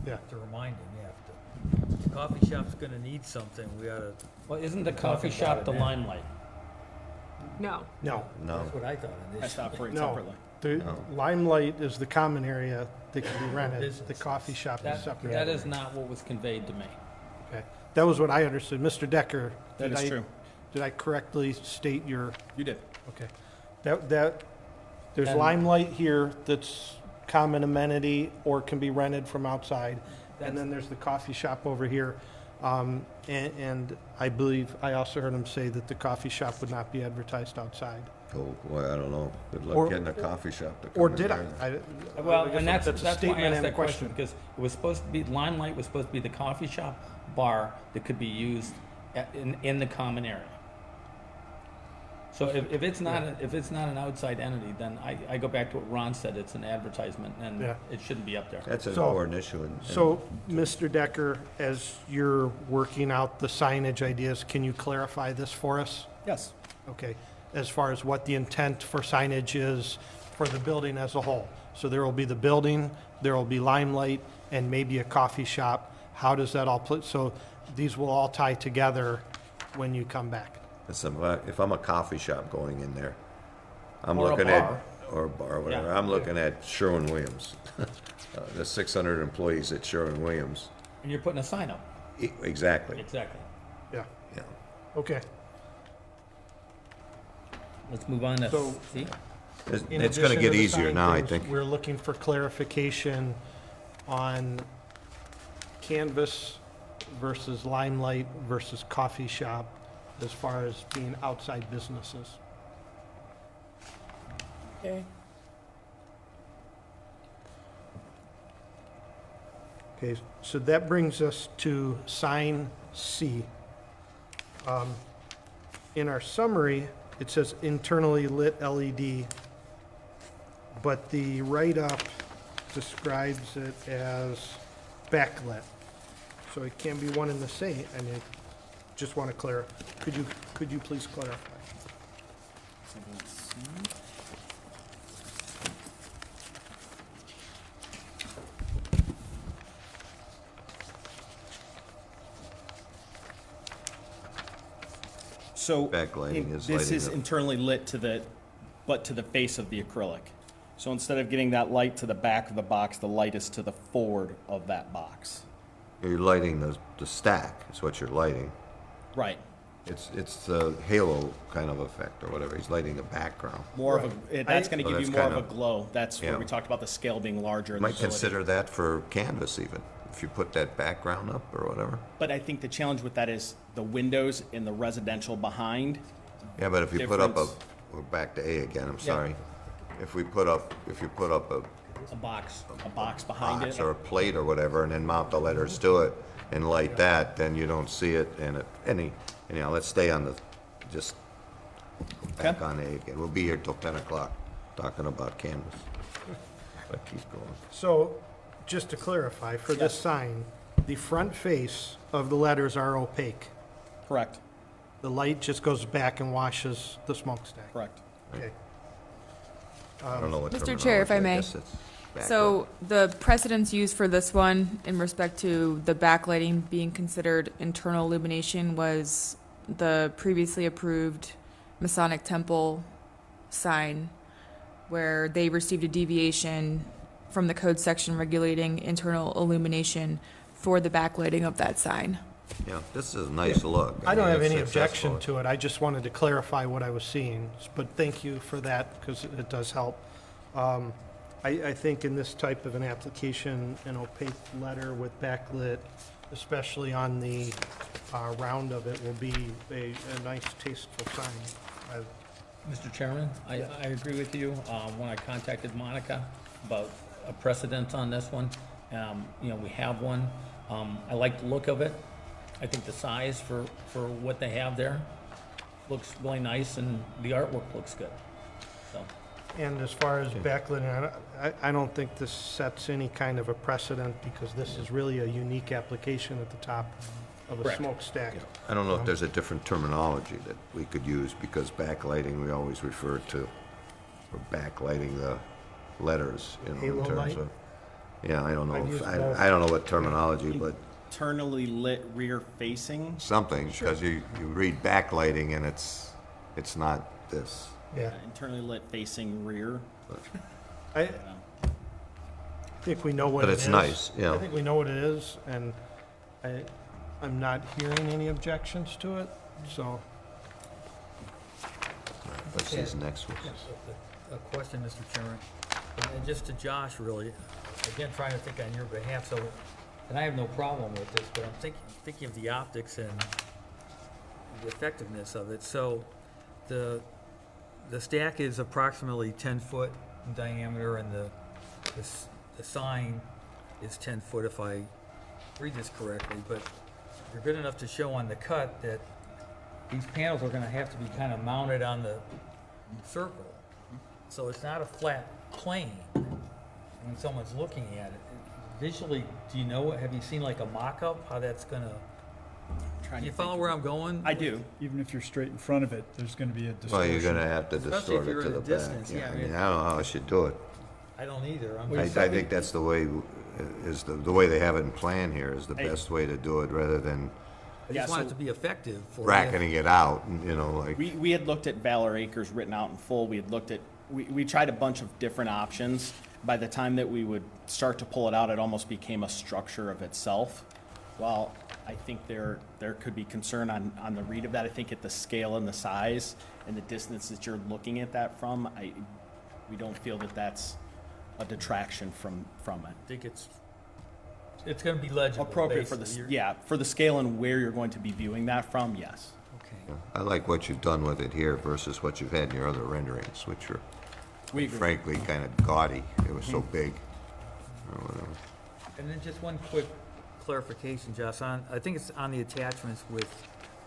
Yeah. To remind him, you have to, the coffee shop's gonna need something, we oughta, Well, isn't the coffee shop the limelight? No, No, No, that's what I thought Has to initially. operate No. separately. the limelight is the common area that can be rented. The Business. coffee shop is That, separate. that is not what was conveyed to me. Okay. That was what I understood. Mr. Decker? That did is I- true. Did I correctly state your, You did. okay. That, that, there's And- limelight here that's common amenity or can be rented from outside. And then there's the coffee shop over here. Um, and, and I believe, I also heard him say that the coffee shop would not be advertised outside. oh, boy, I don't know. Good Or- luck getting a coffee shop to come Or in did I? there. I- Well, I guess and that's, a that's why I statement asked and a that question, because it was supposed to be, limelight was supposed to be the coffee shop bar that could be used at, in, in the common area. So if, if it's not, a- if it's not an outside entity, then I, I go back to what Ron said, it's an advertisement, and Yeah. it shouldn't be up there. That's an So- important issue. and- and- So, Mr. Decker, as you're working out the signage ideas, can you clarify this for us? Yes. Okay, as far as what the intent for signage is for the building as a whole. So there will be the building, there will be limelight, and maybe a coffee shop. How does that all play? So these will all tie together when you come back. It's a- If I'm a coffee shop going in there, I'm Or a looking at, or a bar, whatever, Yeah. I'm looking at Sherwin-Williams. [laughs] Uh, The 600 employees at Sherwin-Williams. And you're putting a sign up, E- Exactly, exactly. Yeah, yeah. okay. Let's move on to So- C. It's In it's gonna get the easier sign now, I things, think. We're looking for clarification on canvas versus limelight versus coffee shop as far as being outside businesses. Okay, Okay, so that brings us to sign C. Um, In our summary, it says internally lit LED, but the write-up describes it as backlit. So it can be one and the same, and I just want to clarify. Could you, could you please clarify? So. Backlighting is This lighting is up. internally lit to the, but to the face of the acrylic. So instead of getting that light to the back of the box, the light is to the forward of that box. You're lighting the, the stack, is what you're lighting. Right. It's, it's the halo kind of effect, or whatever, he's lighting the background. More of a, it- that's gonna So give you that's more of a glow. That's where we talked about the scale being larger. and Might ability. consider that for canvas even, if you put that background up or whatever. But I think the challenge with that is the windows in the residential behind. Yeah, but if you put up a, we're back to A again, I'm sorry. If we put up, if you put up a A box. A box behind box it. or a plate or whatever, and then mount the letters to it and light that, then you don't see it, and it, any, anyhow, let's stay on the, just back Okay. on A again. We'll be here till ten o'clock, talking about canvas. But keep going. So, just to clarify, for this sign, the front face of the letters are opaque. Correct, The light just goes back and washes the smokestack. correct. Okay. I don't know what Mr. Chair, if I terminology, may. guess it's backlit. So the precedence used for this one in respect to the backlighting being considered internal illumination was the previously approved Masonic Temple sign where they received a deviation from the code section regulating internal illumination for the backlighting of that sign. Yeah, this is a nice look. I don't mean, have it's any objection to it, I just wanted to clarify what I was seeing, but thank you for that, because it does help. Um, I, I think in this type of an application, an opaque letter with backlit, especially on the uh, round of it, will be a, a nice tasteful sign. I- Mr. Chairman, I, I agree with you. Uh, When I contacted Monica about a precedent on this one, um, you know, we have one. Um, I like the look of it. I think the size for, for what they have there looks really nice and the artwork looks good. So, And as far as backlighting, I- I, I don't think this sets any kind of a precedent because this is really a unique application at the top of a Correct. smokestack. I don't know if um, there's a different terminology that we could use, because backlighting, we always refer to, or backlighting the letters, you know, in Halo terms light? of. Yeah, I don't know, I've if- used I. I don't know what terminology, but Internally lit rear facing. something, because you, you read backlighting and it's, it's not this. Yeah, uh, Internally lit facing rear. I think we know what But it it's is. nice, yeah. I think we know what it is, and I, I'm not hearing any objections to it, so. What's this next one? A question, Mr. Chairman, and- and just to Josh, really, again, trying to think on your behalf, so, and I have no problem with this, but I'm thinking, thinking of the optics and the effectiveness of it. So, the, the stack is approximately ten foot in diameter, and the, the, the sign is ten foot, if I read this correctly, but you're good enough to show on the cut that these panels are gonna have to be kind of mounted on the circle. So it's not a flat plane when someone's looking at it. Visually, do you know, have you seen like a mock-up, how that's gonna, Trying you to follow think. where I'm going? I do. Even if you're straight in front of it, there's gonna be a distortion. Well, distortion. you're gonna have to Especially if distort it you're to in the a back. distance, yeah, I I mean, mean- I don't know how I should do it. I don't either. I'm I, just- I think that's the way, is the, the way they have it in plan here is the Hey. best way to do it, rather than I Yeah, just want it so- to be effective for. bracketing it out, you know, like. We, we had looked at Valor Acres written out in full. We had looked at, we, we tried a bunch of different options. By the time that we would start to pull it out, it almost became a structure of itself. While I think there, there could be concern on, on the read of that, I think at the scale and the size and the distance that you're looking at that from, I, we don't feel that that's a detraction from, from it. I think it's, it's gonna be legible. Appropriate for the, basically. yeah, for the scale and where you're going to be viewing that from, yes. Okay. I like what you've done with it here versus what you've had in your other renderings, which are We agree. frankly kind of gaudy. It was so hmm. big. or whatever. And then just one quick clarification, Josh, on, I think it's on the attachments with,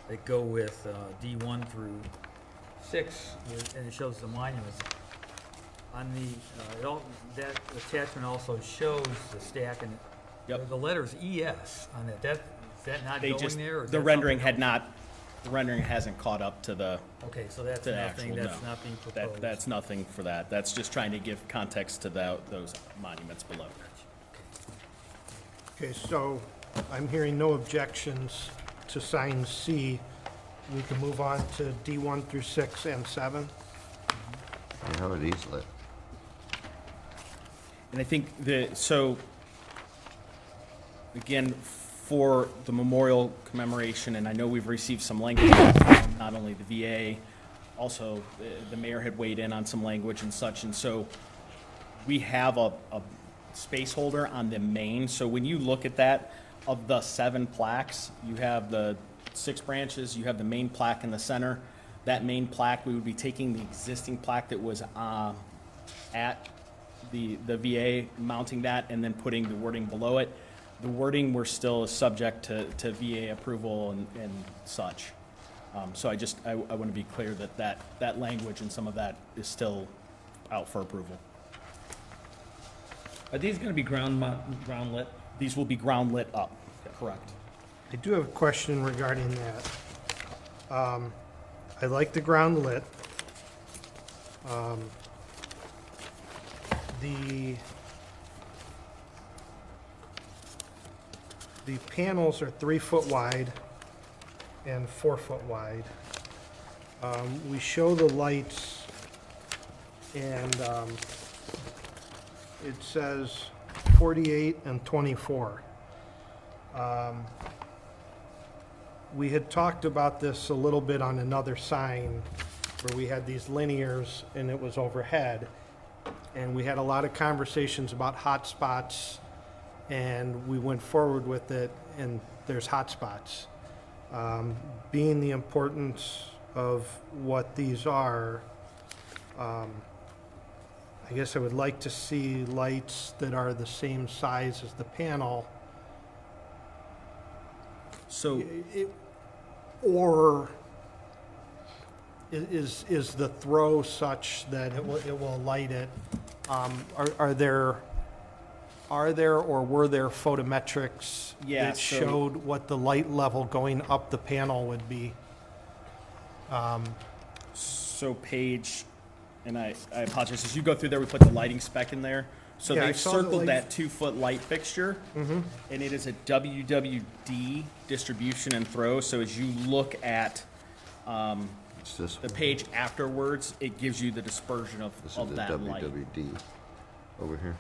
that go with, uh, D one through six, with- and it shows the monuments. On the, uh, it all, that attachment also shows the stack and Yep. the letters ES on it, that, is that not They going just, there? or is the that rendering had not, the rendering hasn't caught up to the, Okay, so that's to the nothing, actual, that's no. not being That, proposed. that's nothing for that. That's just trying to give context to tho- those monuments below. Okay, so I'm hearing no objections to sign C. We can move on to D one through six and seven. Yeah, How are these lit? And I think the, so, again, for the memorial commemoration, and I know we've received some language, from not only the VA, also the- the mayor had weighed in on some language and such, and so we have a, a space holder on the main, so when you look at that, of the seven plaques, you have the six branches, you have the main plaque in the center. That main plaque, we would be taking the existing plaque that was, uh, at the, the VA, mounting that, and then putting the wording below it. The wording, we're still subject to, to VA approval and, and such. Um, so I just, I, I want to be clear that that, that language and some of that is still out for approval. Are these gonna be ground ground lit? These will be ground lit up, correct? I do have a question regarding that. Um, I like the ground lit. Um, The, the panels are three foot wide and four foot wide. Um, We show the lights and um, it says 48 and 24. Um, We had talked about this a little bit on another sign where we had these linears and it was overhead. And we had a lot of conversations about hot spots and we went forward with it and there's hot spots. Um, Being the importance of what these are, um, I guess I would like to see lights that are the same size as the panel. So, It- Or i- is, is the throw such that it will, it will light it? Um, Are, are there, are there or were there photometrics Yeah, that so- showed what the light level going up the panel would be? So page, and I, I apologize, as you go through there, we put the lighting spec in there. So Yeah, they've saw the circled that two-foot light fixture. And it is a WWD distribution and throw, so as you look at, um, this the one. page afterwards, it gives you the dispersion of, This is of the that light. WWD over here.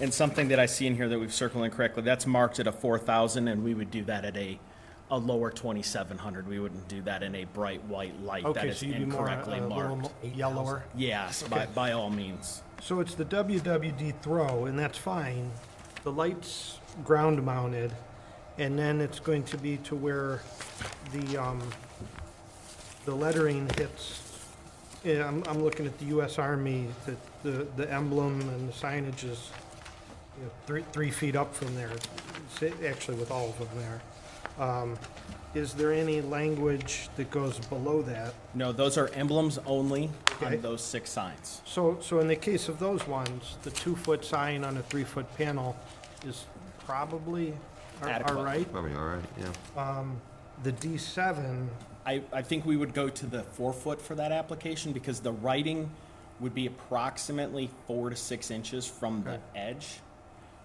And something that I see in here that we've circled incorrectly, that's marked at a four thousand, and we would do that at a, a lower twenty-seven hundred. We wouldn't do that in a bright white light that Okay, is so you'd be more, uh, incorrectly a little marked. mo- yellower? Yes, by, by all means. So it's the WWD throw, and that's fine. The light's ground mounted, and then it's going to be to where the, um, the lettering hits. Yeah, I'm, I'm looking at the US Army, the, the, the emblem and the signage is, you know, three, three feet up from there. Actually with all of them there. Um, Is there any language that goes below that? No, those are emblems only Okay. on those six signs. So, so in the case of those ones, the two-foot sign on a three-foot panel is probably all- all Adequate. right. Probably all right, yeah. The D7, I, I think we would go to the four foot for that application because the writing would be approximately four to six inches from the edge.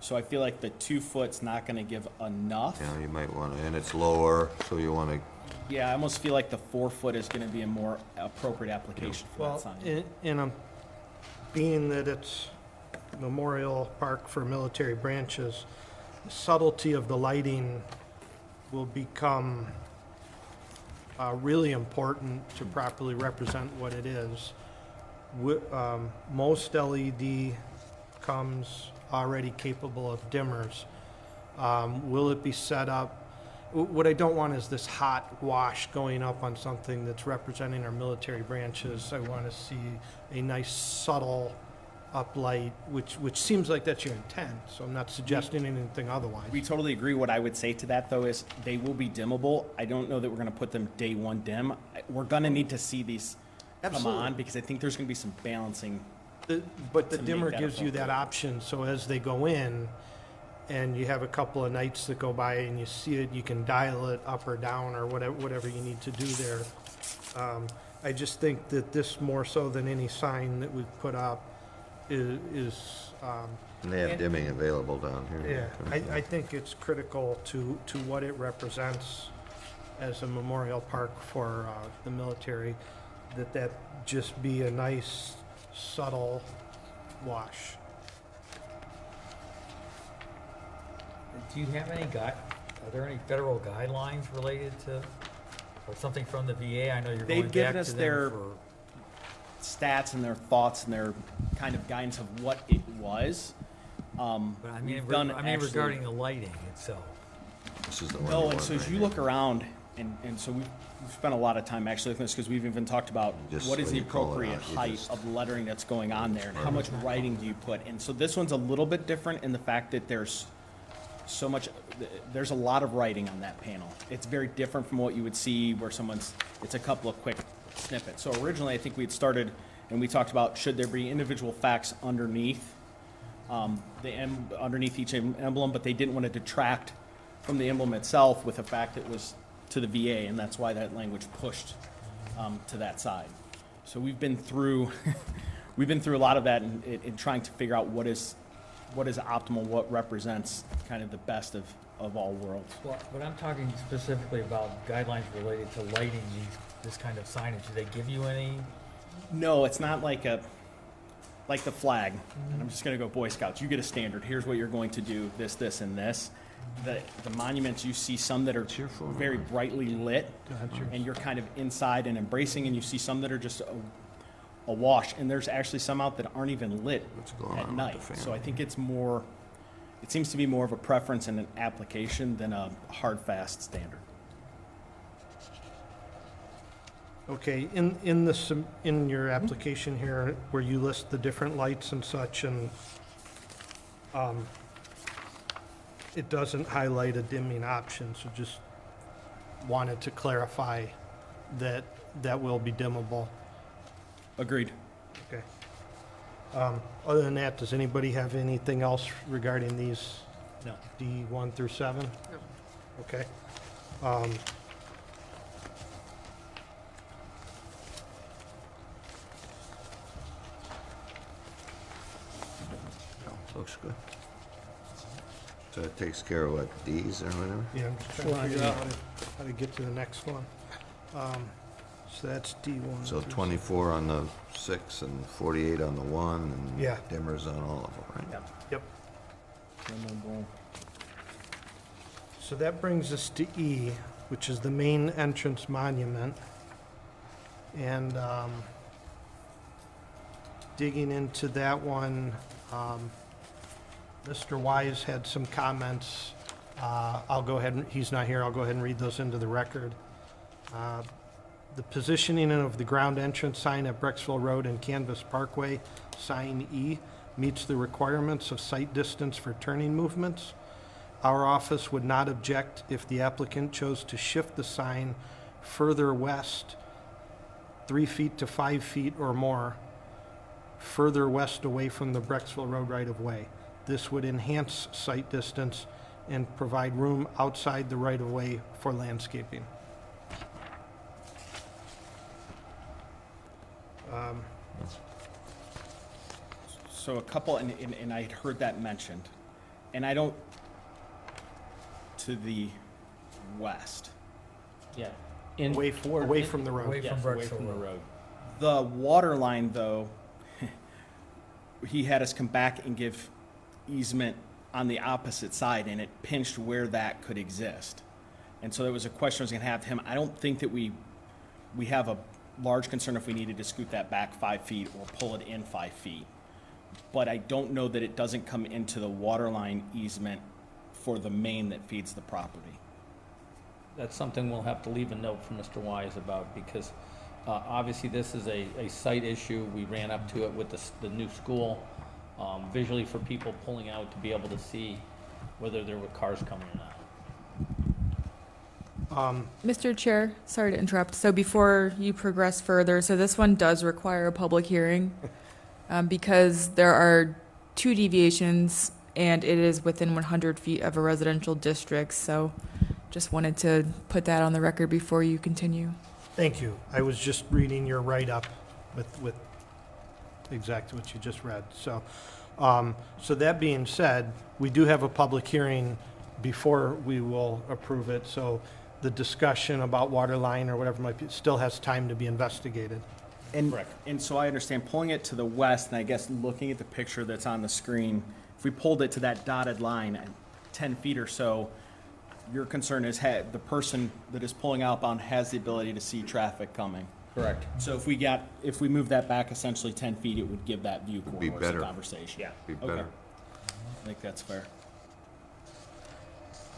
So I feel like the two foot's not gonna give enough. Yeah, you might want to, and it's lower, so you want to, Yeah, I almost feel like the four foot is gonna be a more appropriate application for that well, sign. in, in a, being that it's Memorial Park for military branches, the subtlety of the lighting will become uh, really important to properly represent what it is. Wi- um, Most LED comes already capable of dimmers. Um, Will it be set up? What I don't want is this hot wash going up on something that's representing our military branches. I want to see a nice subtle uplight, which, which seems like that's your intent, so I'm not suggesting anything otherwise. We totally agree. What I would say to that though is they will be dimmable. I don't know that we're gonna put them day one dim. We're gonna need to see these come on because I think there's gonna be some balancing. The- But the to make dimmer that gives you that option, so as they go in, and you have a couple of nights that go by and you see it, you can dial it up or down or whatever, whatever you need to do there. Um, I just think that this, more so than any sign that we've put up, is, is, um, and they have dimming available down yeah, here. I, I think it's critical to, to what it represents as a memorial park for, uh, the military, that that just be a nice subtle wash. Do you have any guide, are there any federal guidelines related to, or something from the VA? I know you're They've going given back us to their- them for. stats and their thoughts and their kind of guidance of what it was. Um, But I mean, we've re- done I mean actually- regarding the lighting itself. This is the one. No, and want so as you here. look around, and, and so we've, we've spent a lot of time actually looking at this, because we've even talked about Just what is when the you call it appropriate out, you height just- of lettering that's going on there, and how much writing do you put? And so this one's a little bit different in the fact that there's so much, there's a lot of writing on that panel. It's very different from what you would see where someone's, it's a couple of quick snippets. So originally, I think we had started, and we talked about, should there be individual facts underneath? um, the em- underneath each em- emblem, but they didn't want to detract from the emblem itself with the fact it was to the VA, and that's why that language pushed um, to that side. So we've been through, [laughs] we've been through a lot of that in, in, in trying to figure out what is, what is optimal, what represents kind of the best of, of all worlds. Well, but I'm talking specifically about guidelines related to lighting these, this kind of signage. Do they give you any? No, it's not like a, like the flag. And I'm just gonna go Boy Scouts. You get a standard. Here's what you're going to do, this, this, and this. The, the monuments, you see some that are very brightly lit, and you're kind of inside and embracing, and you see some that are just a, a wash. And there's actually some out that aren't even lit What's going on at with night. the So I think it's more, it seems to be more of a preference and an application than a hard, fast standard. Okay, in, in the, sum- in your application here, where you list the different lights and such, and, um, it doesn't highlight a dimming option, so just wanted to clarify that that will be dimmable. Agreed. Okay. Um, Other than that, does anybody have anything else regarding these No. D one through seven? No. Okay. Um, Looks good. So it takes care of what, Ds or whatever? Yeah, I'm just trying to figure out how to, how to get to the next one. Um, So that's D one. So through twenty-four on the six and forty-eight on the one and Yeah. dimmers on all of them, right? Yep. So that brings us to E, which is the main entrance monument. And um, digging into that one, um, Mr. Wise had some comments. Uh, I'll go ahead, and he's not here, I'll go ahead and read those into the record. Uh, The positioning of the ground entrance sign at Brecksville Road and Canvas Parkway, sign E, meets the requirements of sight distance for turning movements. Our office would not object if the applicant chose to shift the sign further west, three feet to five feet or more, further west away from the Brecksville Road right-of-way. This would enhance sight distance and provide room outside the right-of-way for landscaping. Um, So a couple, and, and, and I had heard that mentioned, and I don't, to the west. Yeah. In- Away, f- toward- away from the road. Away Yes, from away from the Brecksville. road. The water line, though, [laughs] he had us come back and give easement on the opposite side, and it pinched where that could exist. And so there was a question I was gonna have to him. I don't think that we, we have a large concern if we needed to scoot that back five feet or pull it in five feet. But I don't know that it doesn't come into the waterline easement for the main that feeds the property. That's something we'll have to leave a note for Mr. Wise about, because uh, obviously this is a, a site issue. We ran up to it with the, the new school, um, visually for people pulling out to be able to see whether there were cars coming or not. Um, Mr. Chair, sorry to interrupt. So before you progress further, so this one does require a public hearing [laughs] um, because there are two deviations and it is within 100 feet of a residential district. So just wanted to put that on the record before you continue. Thank you. I was just reading your write-up with, with exactly what you just read. So, um, so that being said, we do have a public hearing before we will approve it. So the discussion about water line or whatever might be, still has time to be investigated. And, Correct. and so I understand pulling it to the west, and I guess looking at the picture that's on the screen, if we pulled it to that dotted line at ten feet or so, your concern is ha the person that is pulling outbound has the ability to see traffic coming. Correct. So if we got, if we move that back essentially ten feet, it would give that view be corridor some better. conversation. Yeah. Be Okay. better. I think that's fair.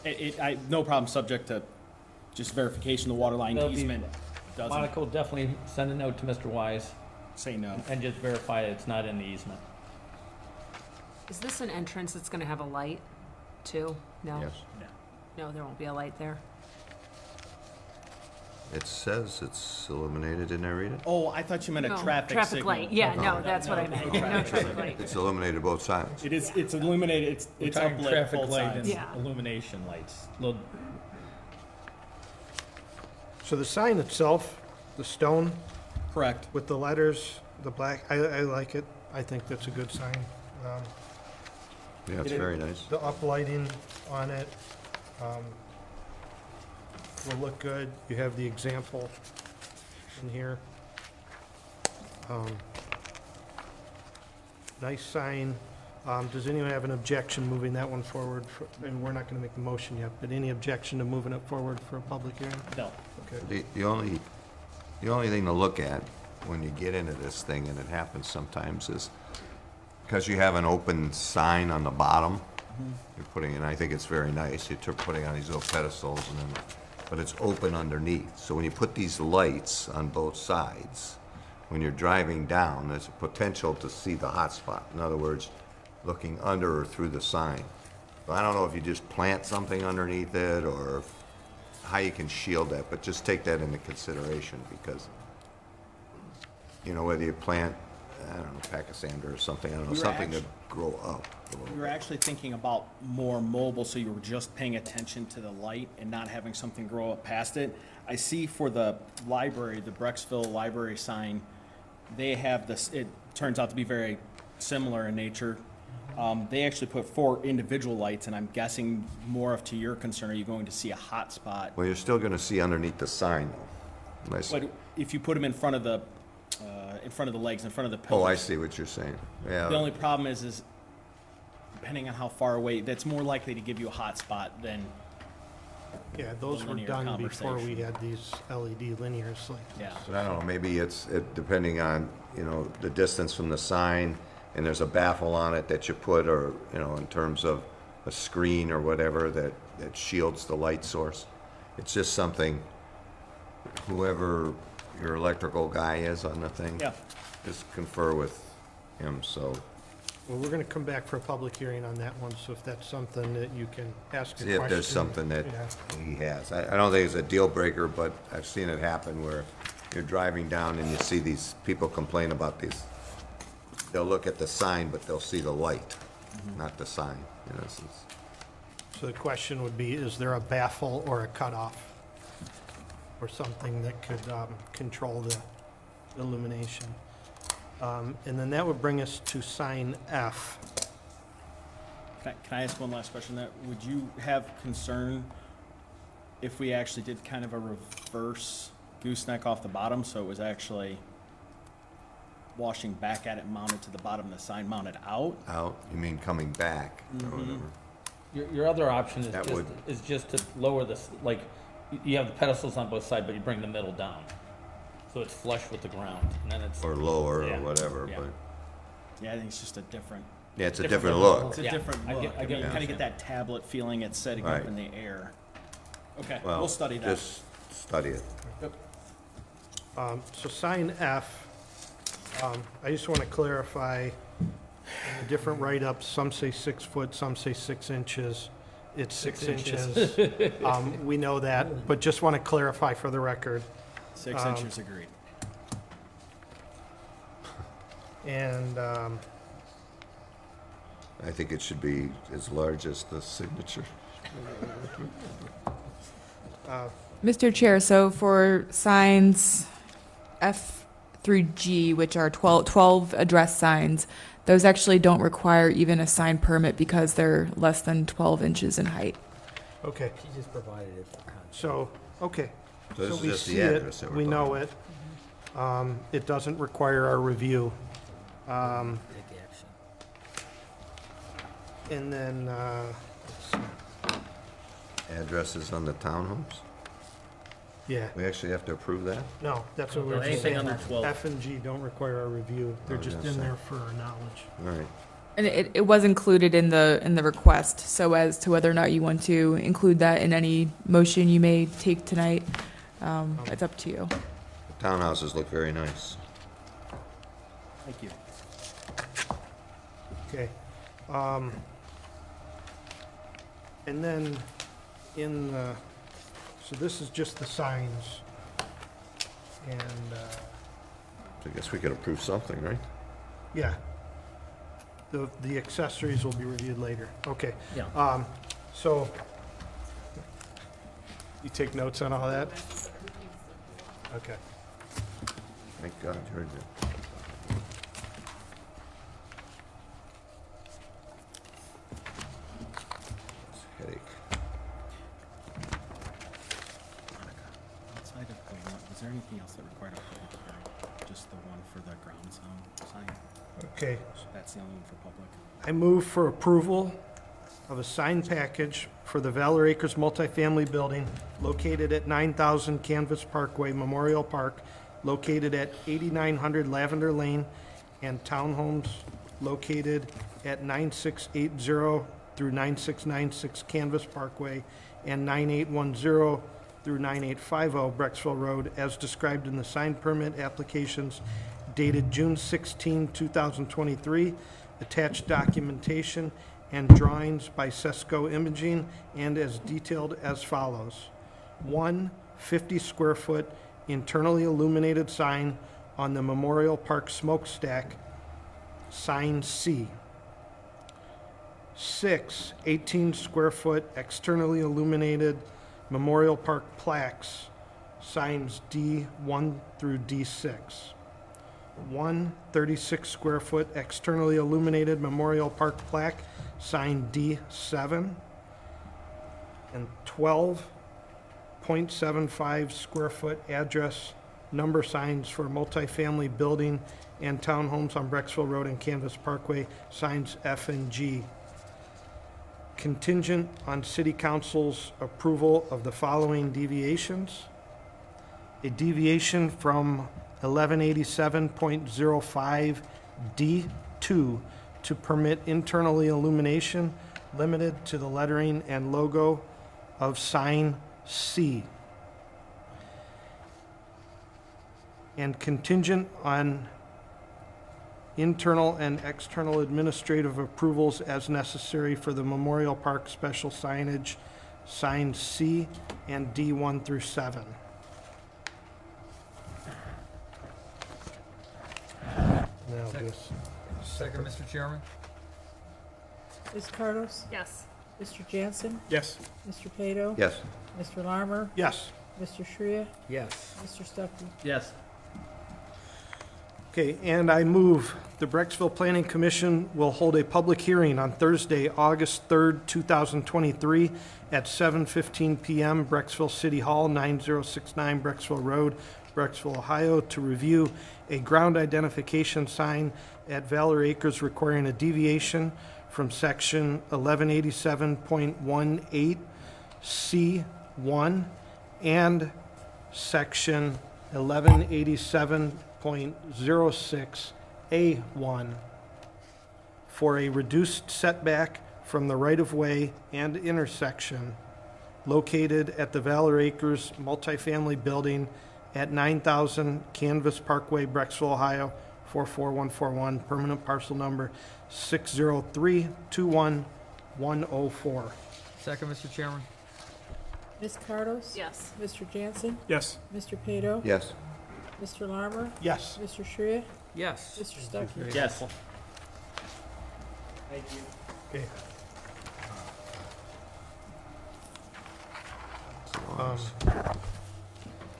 It, it, I, no problem, subject to just verification, the water line That'll be- easement doesn't Monica will definitely send a note to Mr. Wise say no. and just verify it's not in the easement. Is this an entrance that's gonna have a light too? No? Yes. No, there won't be a light there. It says it's illuminated, didn't I read it? Oh, I thought you meant a No, traffic Traffic signal. light, yeah, No. no, that's what I meant. No traffic light. It's illuminated both sides. It is, it's illuminated, it's, We're it's talking uplit traffic both light sides. Yeah. illumination lights. Little- So the sign itself, the stone Correct. with the letters, the black, I, I like it. I think that's a good sign. Um, Yeah, it's very nice. The uplighting on it um, will look good. You have the example in here. Um, Nice sign. Um, Does anyone have an objection moving that one forward? for- And we're not going to make the motion yet, but any objection to moving it forward for a public hearing? No. Okay. The, the only, the only thing to look at when you get into this thing, and it happens sometimes, is because you have an open sign on the bottom, you're putting, and I think it's very nice, you're putting on these little pedestals and then, but it's open underneath. So when you put these lights on both sides, when you're driving down, there's a potential to see the hot spot. In other words, looking under or through the sign. So I don't know if you just plant something underneath it or how you can shield that, but just take that into consideration because, you know, whether you plant, I don't know, pachysandra or something, I don't know, something to actu- grow up a little We were bit. actually thinking about more mobile, so you were just paying attention to the light and not having something grow up past it. I see for the library, the Brecksville Library sign, they have this, it turns out to be very similar in nature. Um, they actually put four individual lights, and I'm guessing more of to your concern, are you going to see a hot spot? Well, you're still gonna see underneath the sign though. Unless- But if you put them in front of the, in front of the legs, in front of the pillars. Oh, I see what you're saying. Yeah. The only problem is, is depending on how far away, that's more likely to give you a hot spot than, Yeah, those were linear done before we conversation. had these LED linears like. yeah. So I don't know, maybe it's, it, depending on, you know, the distance from the sign, and there's a baffle on it that you put, or, you know, in terms of a screen or whatever that, that shields the light source. It's just something, whoever your electrical guy is on the thing. Yeah. Just confer with him, so, Well, we're gonna come back for a public hearing on that one, so if that's something that you can ask a see question. if there's something that Yeah. he has. I, I don't think it's a deal breaker, but I've seen it happen where you're driving down and you see these people complain about these. They'll look at the sign, but they'll see the light, mm-hmm. not the sign, in essence. So the question would be, is there a baffle or a cutoff? Or something that could, um, control the illumination? Um, and then that would bring us to sign F. Can I, can I ask one last question that, would you have concern if we actually did kind of a reverse gooseneck off the bottom, so it was actually washing back at it mounted to the bottom, the sign mounted out? Out, you mean coming back or Mhm. whatever? Your, your other option is That just, would- is just to lower this, like, y- you have the pedestals on both sides, but you bring the middle down. So it's flush with the ground, and then it's, Or lower Yeah. or whatever, Yeah. but, Yeah, I think it's just a different, yeah, it's a Different different look. it's a Yeah, different I look. get- I I get mean, what you you're kind of get saying. that tablet feeling it's setting up Right. in the air. Okay, Well, we'll study that. Just study it. Um, so sign F, um, I just want to clarify, in the different write-ups, some say six foot, some say six inches. It's six Six inches. [laughs] Um, we know that, but just want to clarify for the record. Six um, inches agreed. And, um, I think it should be as large as the signature. Mr. Chair, so for signs F through G, which are 12, 12 address signs, those actually don't require even a sign permit because they're less than 12 inches in height. okay, She just provided it so, okay. So this So is we just see the it, address that we're we know it. Um, it doesn't require our review. Um, Take action. and then, uh. Addresses on the townhomes? Yeah, We actually have to approve that? no, that's what we we're just anything saying. under 12. F and G don't require our review. They're Oh, just yes, in there for our knowledge. All right. And it, it was included in the, in the request, so as to whether or not you want to include that in any motion you may take tonight, um, it's up to you. The townhouses look very nice. Thank you. Okay. Um, and then in the, so this is just the signs. And, uh, I guess we could approve something, right? yeah. The, the accessories will be reviewed later. Okay. yeah. Um, so, you take notes on all that? Okay. Thank God, you're good. Headache. Outside of the one, was there anything else that required a public hearing? Just the one for the ground sound sign? Okay. That's the only one for public? I move for approval of a sign package for the Valor Acres multifamily building located at 9,000 Canvas Parkway Memorial Park, located at 8900 Lavender Lane, and townhomes located at 9680 through 9696 Canvas Parkway and 9810 through 9850 Brecksville Road, as described in the sign permit applications dated June 16, 2023, attached documentation, and drawings by Sesco Imaging and as detailed as follows. One 50-square-foot internally illuminated sign on the Memorial Park smokestack, sign C. Six 18-square-foot externally illuminated Memorial Park plaques, signs D1 through D6. One 36-square-foot externally illuminated Memorial Park plaque, sign D7. And 12.75 square foot address number signs for multifamily building and townhomes on Brecksville Road and Canvas Parkway, signs F and G. Contingent on city council's approval of the following deviations. A deviation from 1187.05 D2 to permit internally illumination limited to the lettering and logo of sign C. And contingent on internal and external administrative approvals as necessary for the Memorial Park special signage, sign C and D1 through 7. Now Second. this, Second, Mr. Chairman? Ms. Cardos? Yes. Mr. Jansen? Yes. Mr. Pato? Yes. Mr. Larmer? yes. Mr. Shrea? Yes. Mr. Stuckey? Yes. Okay, and I move the Brecksville Planning Commission will hold a public hearing on Thursday, August 3rd, 2023, at 7:15 PM, Brecksville City Hall, 9069 Brecksville Road, Brecksville, Ohio, to review a ground identification sign at Valor Acres requiring a deviation from Section 1187.18 C1 and Section 1187.06 A1 for a reduced setback from the right-of-way and intersection located at the Valor Acres multifamily building at 9,000 Canvas Parkway, Brecksville, Ohio, 44141, permanent parcel number 603-21104. Second, Mr. Chairman? Ms. Cardos? Yes. Mr. Jansen? Yes. Mr. Pato? Yes. Mr. Larmer? Yes. Mr. Shrea? Yes. Mr. Stuckey? Yes. Thank you. Okay. Um,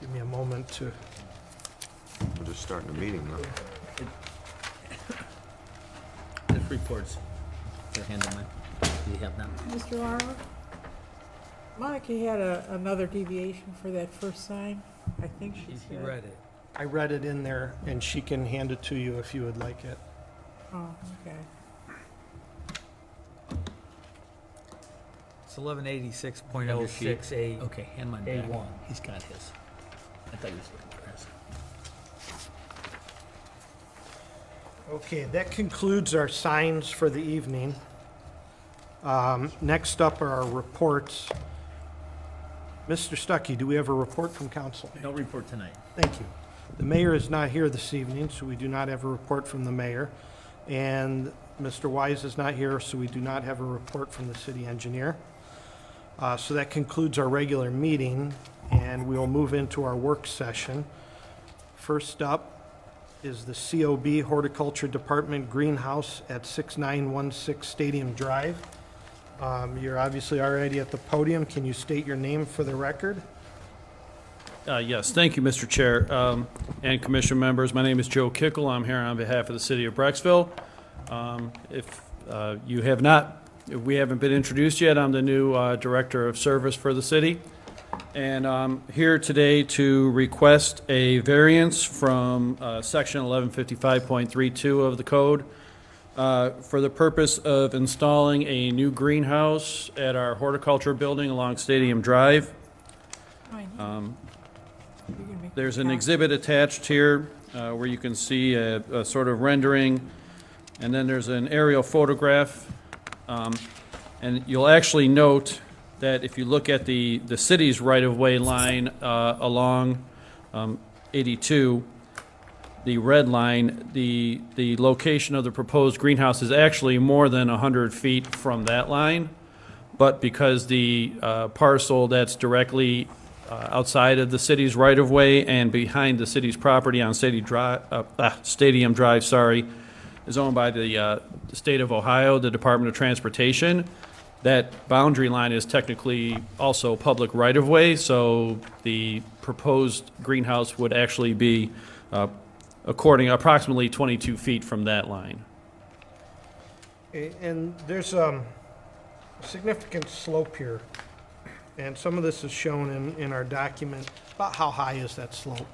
Give me a moment to, We're just starting the meeting now. This report's, the hand on mine. Do you have that? Mr. Larmer? Monica had a, another deviation for that first sign, I think she He he said. read it. I read it in there, and she can hand it to you if you would like it. Oh, okay. It's eleven eighty-six point oh six A. Okay, hand mine back. A1. He's got his. I thought he was looking for his. Okay, that concludes our signs for the evening. Um, Next up are our reports. Mr. Stuckey, do we have a report from council? No report tonight. Thank you. The mayor is not here this evening, so we do not have a report from the mayor. And Mr. Wise is not here, so we do not have a report from the city engineer. Uh, So that concludes our regular meeting, and we will move into our work session. First up is the COB Horticulture Department Greenhouse at 6916 Stadium Drive. Um, You're obviously already at the podium. Can you state your name for the record? Uh, Yes, thank you, Mr. Chair, um, and Commission members. My name is Joe Kickel. I'm here on behalf of the city of Brecksville. Um, If uh, you have not, if we haven't been introduced yet, I'm the new uh, Director of Service for the city. And I'm here today to request a variance from uh, Section 1155.32 of the code uh, for the purpose of installing a new greenhouse at our horticulture building along Stadium Drive. Um, You can make there's an exhibit attached here uh, where you can see a, a sort of rendering, and then there's an aerial photograph. Um, and you'll actually note that if you look at the, the city's right-of-way line uh, along um, 82, the red line, the, the location of the proposed greenhouse is actually more than 100 feet from that line, but because the uh, parcel that's directly uh, outside of the city's right-of-way and behind the city's property on City Drive, uh, ah, Stadium Drive, sorry, is owned by the, uh, the state of Ohio, the Department of Transportation. That boundary line is technically also public right-of-way, so the proposed greenhouse would actually be uh, according, approximately 22 feet from that line. And there's um, a significant slope here, and some of this is shown in, in our document. About how high is that slope?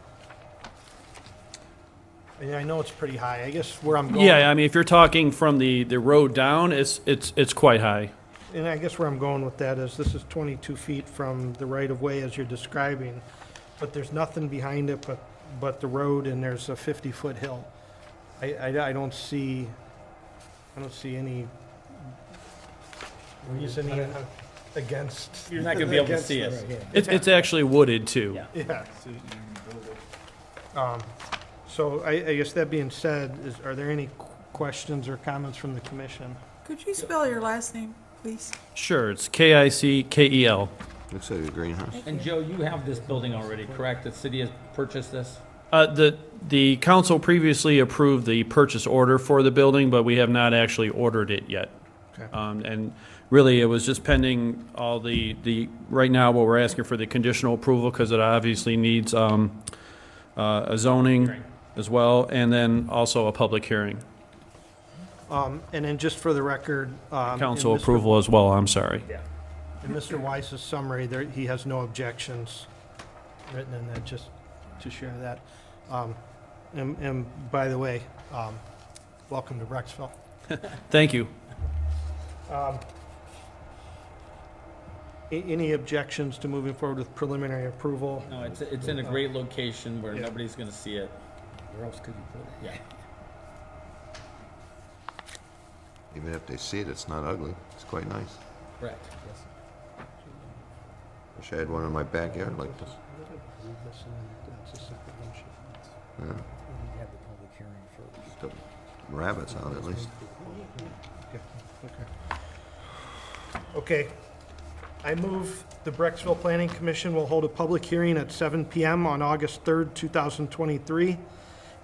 And I know it's pretty high. I guess where I'm going. Yeah, I mean, if you're talking from the, the road down, it's, it's, it's quite high. And I guess where I'm going with that is this is 22 feet from the right-of-way as you're describing, but there's nothing behind it but, but the road and there's a 50-foot hill. I, I, I don't see, I don't see any reason even against. You're not gonna be able to against see this. it. It's, it's actually wooded too. Yeah. Yeah. Um, So I, I guess that being said, is, are there any qu- questions or comments from the commission? Could you spell your last name, please? Sure, it's K-I-C-K-E-L. Looks like a greenhouse. And Joe, you have this building already, correct? The city has purchased this? Uh, the, the council previously approved the purchase order for the building, but we have not actually ordered it yet. Okay. Um, and really, it was just pending all the, the, right now, what we're asking for the conditional approval, because it obviously needs, um, uh, a zoning as well, and then also a public hearing. Um, and then just for the record, um. in Council Mr. approval as well, I'm sorry. In Mr. Weiss's summary, there, he has no objections written in that, just to share that. Um, and, and by the way, um, welcome to Brecksville. [laughs] Thank you. Um, a- Any objections to moving forward with preliminary approval? No, it's, it's in a great location where Yeah. nobody's gonna see it. Where else could you put it? Yeah. [laughs] Even if they see it, it's not ugly. It's quite nice. Correct. Yes. Wish I had one in my backyard like this. Yeah, We have the public hearing first. the rabbits out at least. Okay. Okay. I move the Brecksville Planning Commission will hold a public hearing at 7 PM on August 3rd, 2023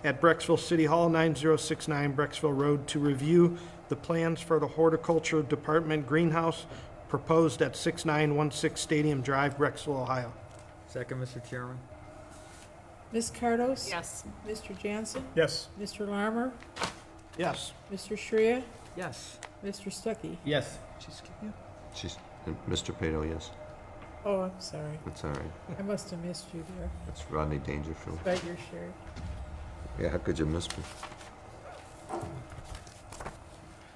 at Brecksville City Hall, 9069 Brecksville Road, to review the plans for the Horticulture Department greenhouse proposed at 6916 Stadium Drive, Brecksville, Ohio. Second, Mr. Chairman? Ms. Cardos? Yes. Mr. Jansen? Yes. Mr. Larmer? Yes. Mr. Shrea? Yes. Mr. Stuckey? Yes. She's, and Mr. Pato, yes, Oh, I'm sorry. that's all right. I must have missed you there. That's Rodney Dangerfield. But your shirt. Yeah, how could you miss me?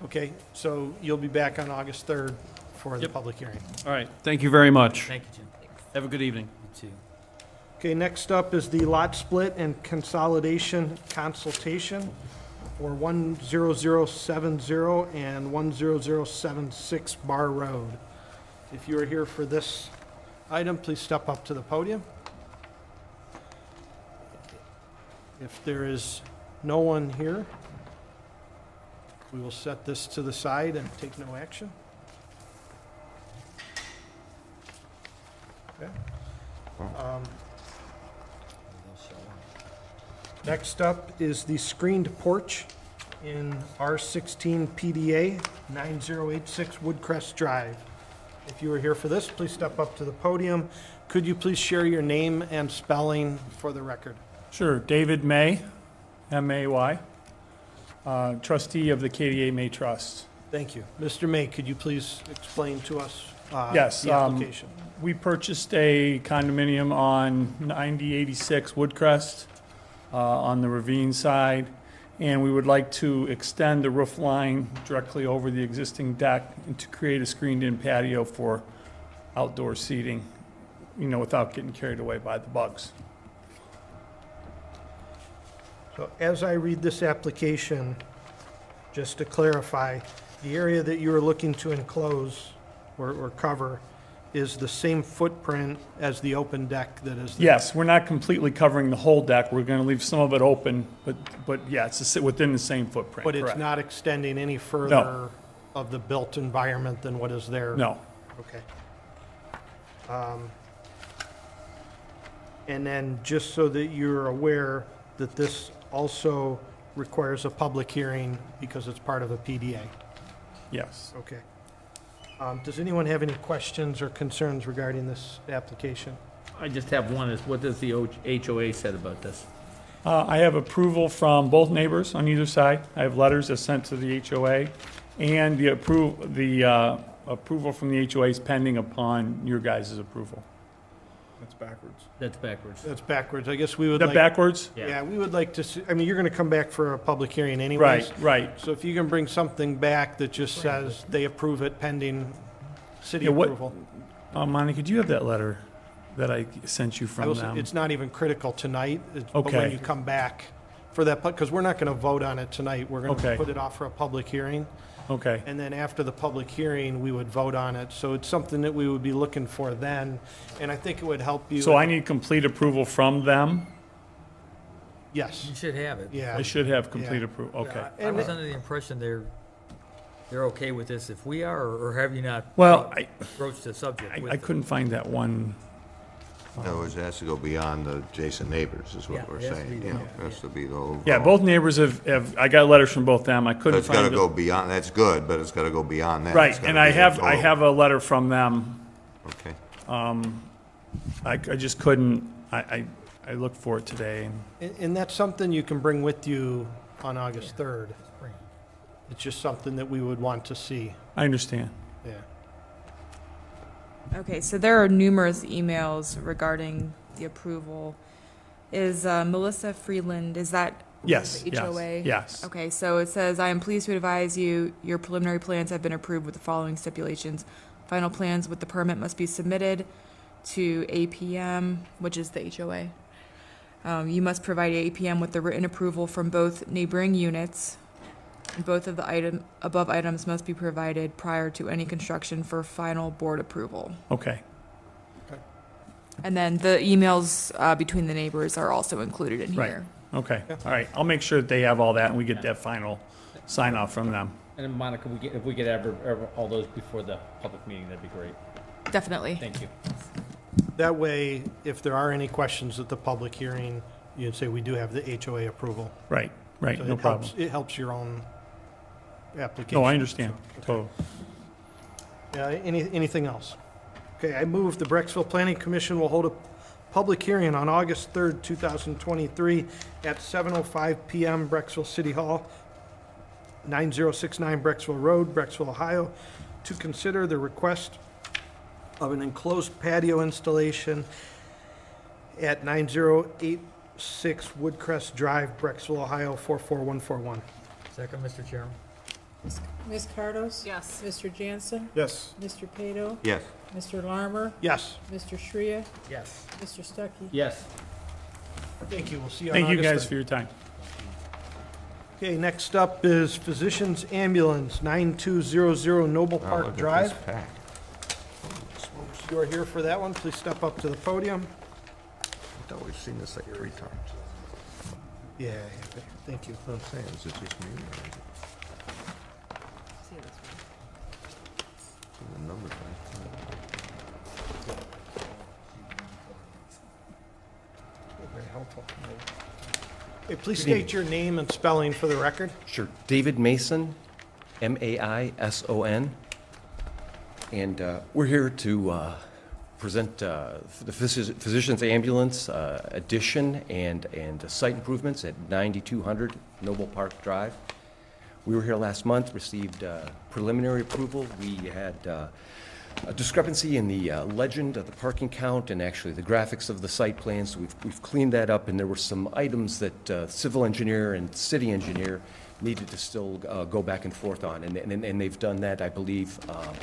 Okay, so you'll be back on August 3rd for the Yep. public hearing. All right, thank you very much. Thank you, Jim. Have a good evening. You too. Okay, next up is the lot split and consolidation consultation for 10070 and 10076 Bar Road. If you are here for this item, please step up to the podium. If there is no one here, we will set this to the side and take no action. Okay. Um, Next up is the screened porch in R16 PDA 9086 Woodcrest Drive. If you are here for this, please step up to the podium. Could you please share your name and spelling for the record? Sure. David May, M-A-Y, uh, trustee of the KDA May Trust. Thank you. Mr. May, could you please explain to us uh, Yes, the um, application? We purchased a condominium on 9086 Woodcrest uh, on the ravine side, and we would like to extend the roof line directly over the existing deck and to create a screened-in patio for outdoor seating, you know, without getting carried away by the bugs. So as I read this application, just to clarify, the area that you are looking to enclose or, or cover is the same footprint as the open deck that is there? Yes, we're not completely covering the whole deck. We're going to leave some of it open, but, but yeah, it's a within the same footprint. But it's correct. not extending any further of the built environment than what is there? No. Okay. Um, And then, just so that you're aware, that this also requires a public hearing because it's part of a PDA? Yes. Okay. Um, Does anyone have any questions or concerns regarding this application? I just have one, is what does the O- HOA said about this? Uh, I have approval from both neighbors on either side. I have letters that sent to the HOA, and the approve, the, uh, approval from the HOA is pending upon your guys' approval. That's backwards. That's backwards. That's backwards. I guess we would Is like... that backwards? Yeah, we would like to see, I mean, you're going to come back for a public hearing anyways. Right, right. So if you can bring something back that just says they approve it pending city Yeah, what- approval. Uh, Monica, do you have that letter that I sent you I from will, them? it's not even critical tonight, it's- but when Okay. you come back for that, because we're not going to vote on it tonight. We're going to Okay. put it off for a public hearing. Okay, And then after the public hearing, we would vote on it. So it's something that we would be looking for then. And I think it would help you. so I need complete approval from them? Yes, You should have it. yeah. I should have complete Yeah. approval, okay. I And- was under the impression they're, they're okay with this if we are, or or have you not Well, I, broached the subject I with I them? couldn't find that one. In other words, it has to go beyond the adjacent neighbors, is Yeah, what we're it has to saying, be you know, the- it has to be the overall. Yeah, both neighbors have, have, I got letters from both them. I couldn't it's gotta find go it. beyond, that's good, but it's gotta go beyond that. It's Right, gotta and I be the have, I total. have a letter from them. Okay. Um, I, I just couldn't, I, I, I looked for it today and And, and that's something you can bring with you on August 3rd. It's just something that we would want to see, I understand. yeah. Okay, so there are numerous emails regarding the approval. Is uh, Melissa Freeland, is that? Yes, the yes, HOA? yes. Okay, so it says, I am pleased to advise you, your preliminary plans have been approved with the following stipulations. Final plans with the permit must be submitted to APM, which is the HOA. Um, you must provide APM with the written approval from both neighboring units. And Both of the item, above items must be provided prior to any construction for final board approval. Okay, And then the emails, uh, between the neighbors are also included in Right. here. okay, all right. I'll make sure that they have all that and we get that final sign off from them. And then Monica, we get, if we could have ever- all those before the public meeting, that'd be great. Definitely. Thank you. That way, if there are any questions at the public hearing, you'd say we do have the HOA approval. Right, right, So no it helps- problem. It helps your own application. No, I understand, So, okay. totally. Yeah, any, anything else? Okay, I move the Brecksville Planning Commission will hold a public hearing on August 3rd, 2023 at 7:05 PM, Brecksville City Hall, 9069 Brecksville Road, Brecksville, Ohio, to consider the request of an enclosed patio installation at 9086 Woodcrest Drive, Brecksville, Ohio, 44141. Second, Mr. Chairman. Ms. Cardos? Yes. Mr. Jansen? Yes. Mr. Pato? Yes. Mr. Larmer? Yes, Mr. Shrea? Yes. Mr. Stuckey? Yes. thank you, we'll see you on Thank you August 3rd. guys for your time. Okay, next up is Physicians Ambulance, 9200 Noble Wow, Park look at Drive. this pack. If you are here for that one, please step up to the podium. I thought we've seen this like three times. Yeah, okay, thank you. That's what I'm saying, is it just me or is it the numbers right? Very helpful. Hey, please state your name and spelling for the record. Sure. David Maison, M-A-I-S-O-N. And uh, we're here to uh, present uh, the Physi- Physician's Ambulance uh, addition and, and site improvements at 9200 Noble Park Drive. We were here last month, received uh, preliminary approval. We had uh, a discrepancy in the uh, legend of the parking count and actually the graphics of the site plans. We've, we've cleaned that up, and there were some items that uh, civil engineer and city engineer needed to still uh, go back and forth on, and, and, and they've done that, I believe. Um,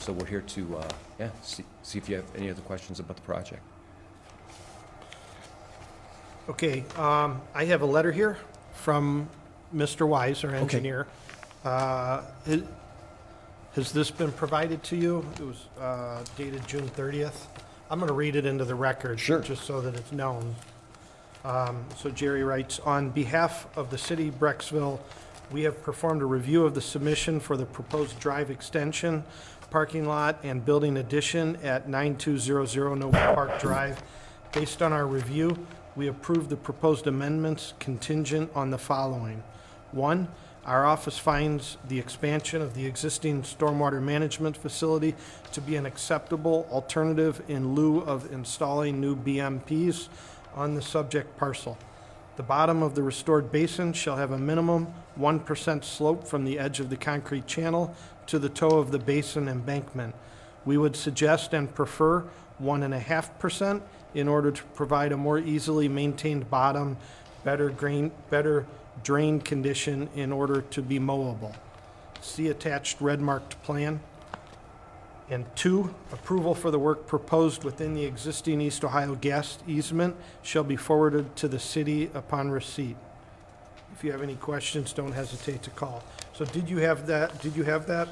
So we're here to, uh, yeah, see, see if you have any other questions about the project. Okay, um, I have a letter here from Mr. Wise, our engineer. Uh, it- Has this been provided to you? It was uh, dated June 30th. I'm going to read it into the record. Sure. Just so that it's known. Um, So Jerry writes, "On behalf of the city of Brecksville, we have performed a review of the submission for the proposed drive extension, parking lot, and building addition at 9200 Noble Park Drive. Based on our review, we approve the proposed amendments contingent on the following. One, our office finds the expansion of the existing stormwater management facility to be an acceptable alternative in lieu of installing new BMPs on the subject parcel. The bottom of the restored basin shall have a minimum 1% slope from the edge of the concrete channel to the toe of the basin embankment. We would suggest and prefer 1.5% in order to provide a more easily maintained bottom, better grain, better drain condition in order to be mowable. See attached red marked plan. And two, approval for the work proposed within the existing East Ohio gas easement shall be forwarded to the city upon receipt. If you have any questions, don't hesitate to call. So did you have that, did you have that?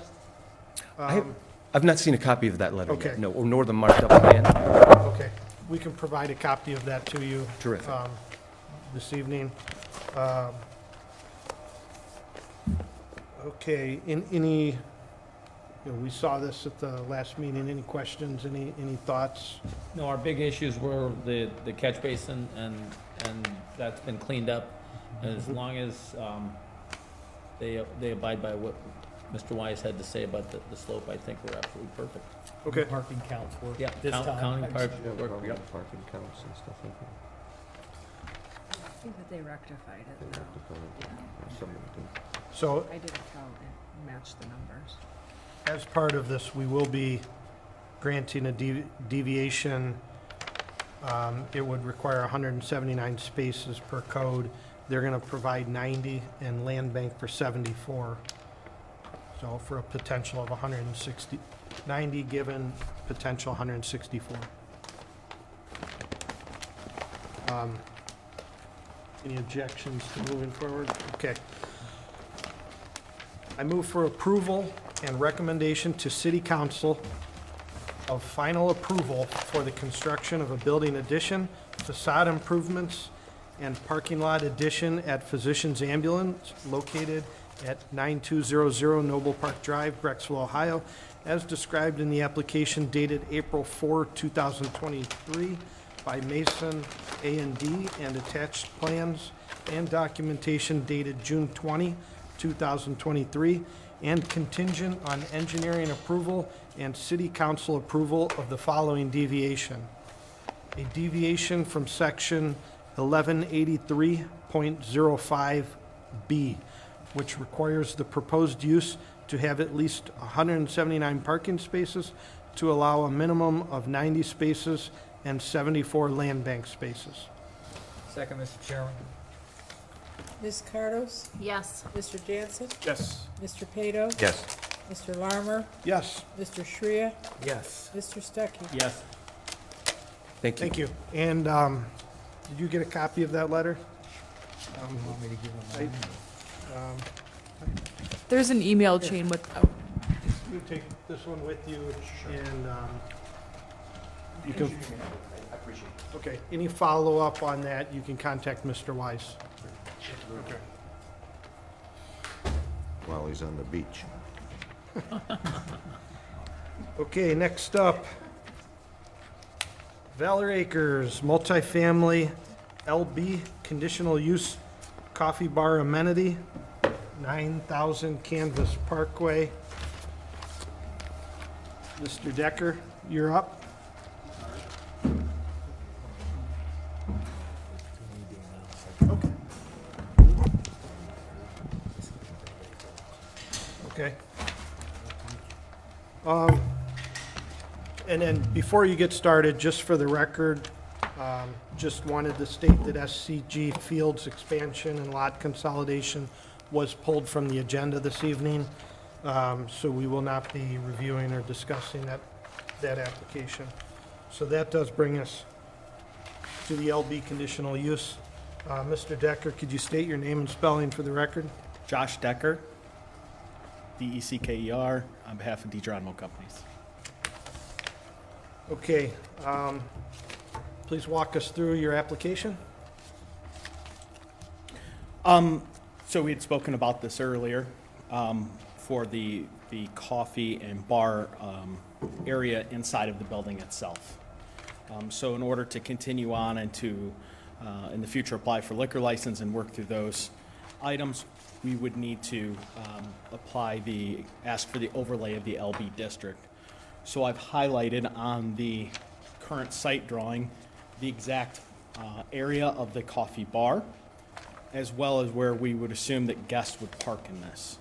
I have- Um, I've not seen a copy of that letter Okay. yet, no, or nor the marked up plan. Okay, we can provide a copy of that to you. Terrific. um, This evening. Um, Okay, in, any, you know, we saw this at the last meeting, any questions, any, any thoughts? No, our big issues were the, the catch basin and, and that's been cleaned up. And as long as, um, they, they abide by what Mr. Wise had to say about the, the slope, I think we're absolutely perfect. Okay, Parking counts work Yeah, this count- time. counting park, work, Parking yep. parking counts and stuff like that. I think that they rectified it now. So I did a count matched the numbers. as part of this, we will be granting a devi- deviation. Um, It would require 179 spaces per code. They're going to provide 90 and land bank for 74. So for a potential of 160, 90 given, potential 164. Um, Any objections to moving forward? Okay. I move for approval and recommendation to City Council of final approval for the construction of a building addition, facade improvements, and parking lot addition at Physicians Ambulance located at 9200 Noble Park Drive, Brecksville, Ohio, as described in the application dated April 4, 2023 by Mason A and D and attached plans and documentation dated June 20, 2023, and contingent on engineering approval and city council approval of the following deviation. A deviation from section 1183.05B, which requires the proposed use to have at least 179 parking spaces to allow a minimum of 90 spaces and 74 land bank spaces. Second, Mr. Chairman. Ms. Cardos? Yes. Mr. Jansen? Yes. Mr. Pato? Yes. Mr. Larmer? Yes, Mr. Shrea? Yes. Mr. Stuckey? Yes. Thank you. thank you. And um, did you get a copy of that letter? Um, Want me to give them mine? um, There's an email chain with, oh, You take this one with you, and um, you can... I appreciate it. Okay, any follow-up on that, you can contact Mr. Weiss. Okay. While he's on the beach. [laughs] Okay, next up, Valor Acres multifamily LB conditional use coffee bar amenity, 9,000 Canvas Parkway. Mr. Decker, you're up. Before you get started, just for the record, um, just wanted to state that SCG Fields expansion and lot consolidation was pulled from the agenda this evening, Um, so we will not be reviewing or discussing that, that application. So that does bring us to the LB conditional use. Uh, Mr. Decker, could you state your name and spelling for the record? Josh Decker, D-E-C-K-E-R, on behalf of DiGeronimo Companies. Okay, um, please walk us through your application. Um, so we had spoken about this earlier, um, for the, the coffee and bar, um, area inside of the building itself. Um, so in order to continue on and to, uh, in the future apply for liquor license and work through those items, we would need to, um, apply the, ask for the overlay of the LB district. So I've highlighted on the current site drawing, the exact, uh, area of the coffee bar, as well as where we would assume that guests would park in this.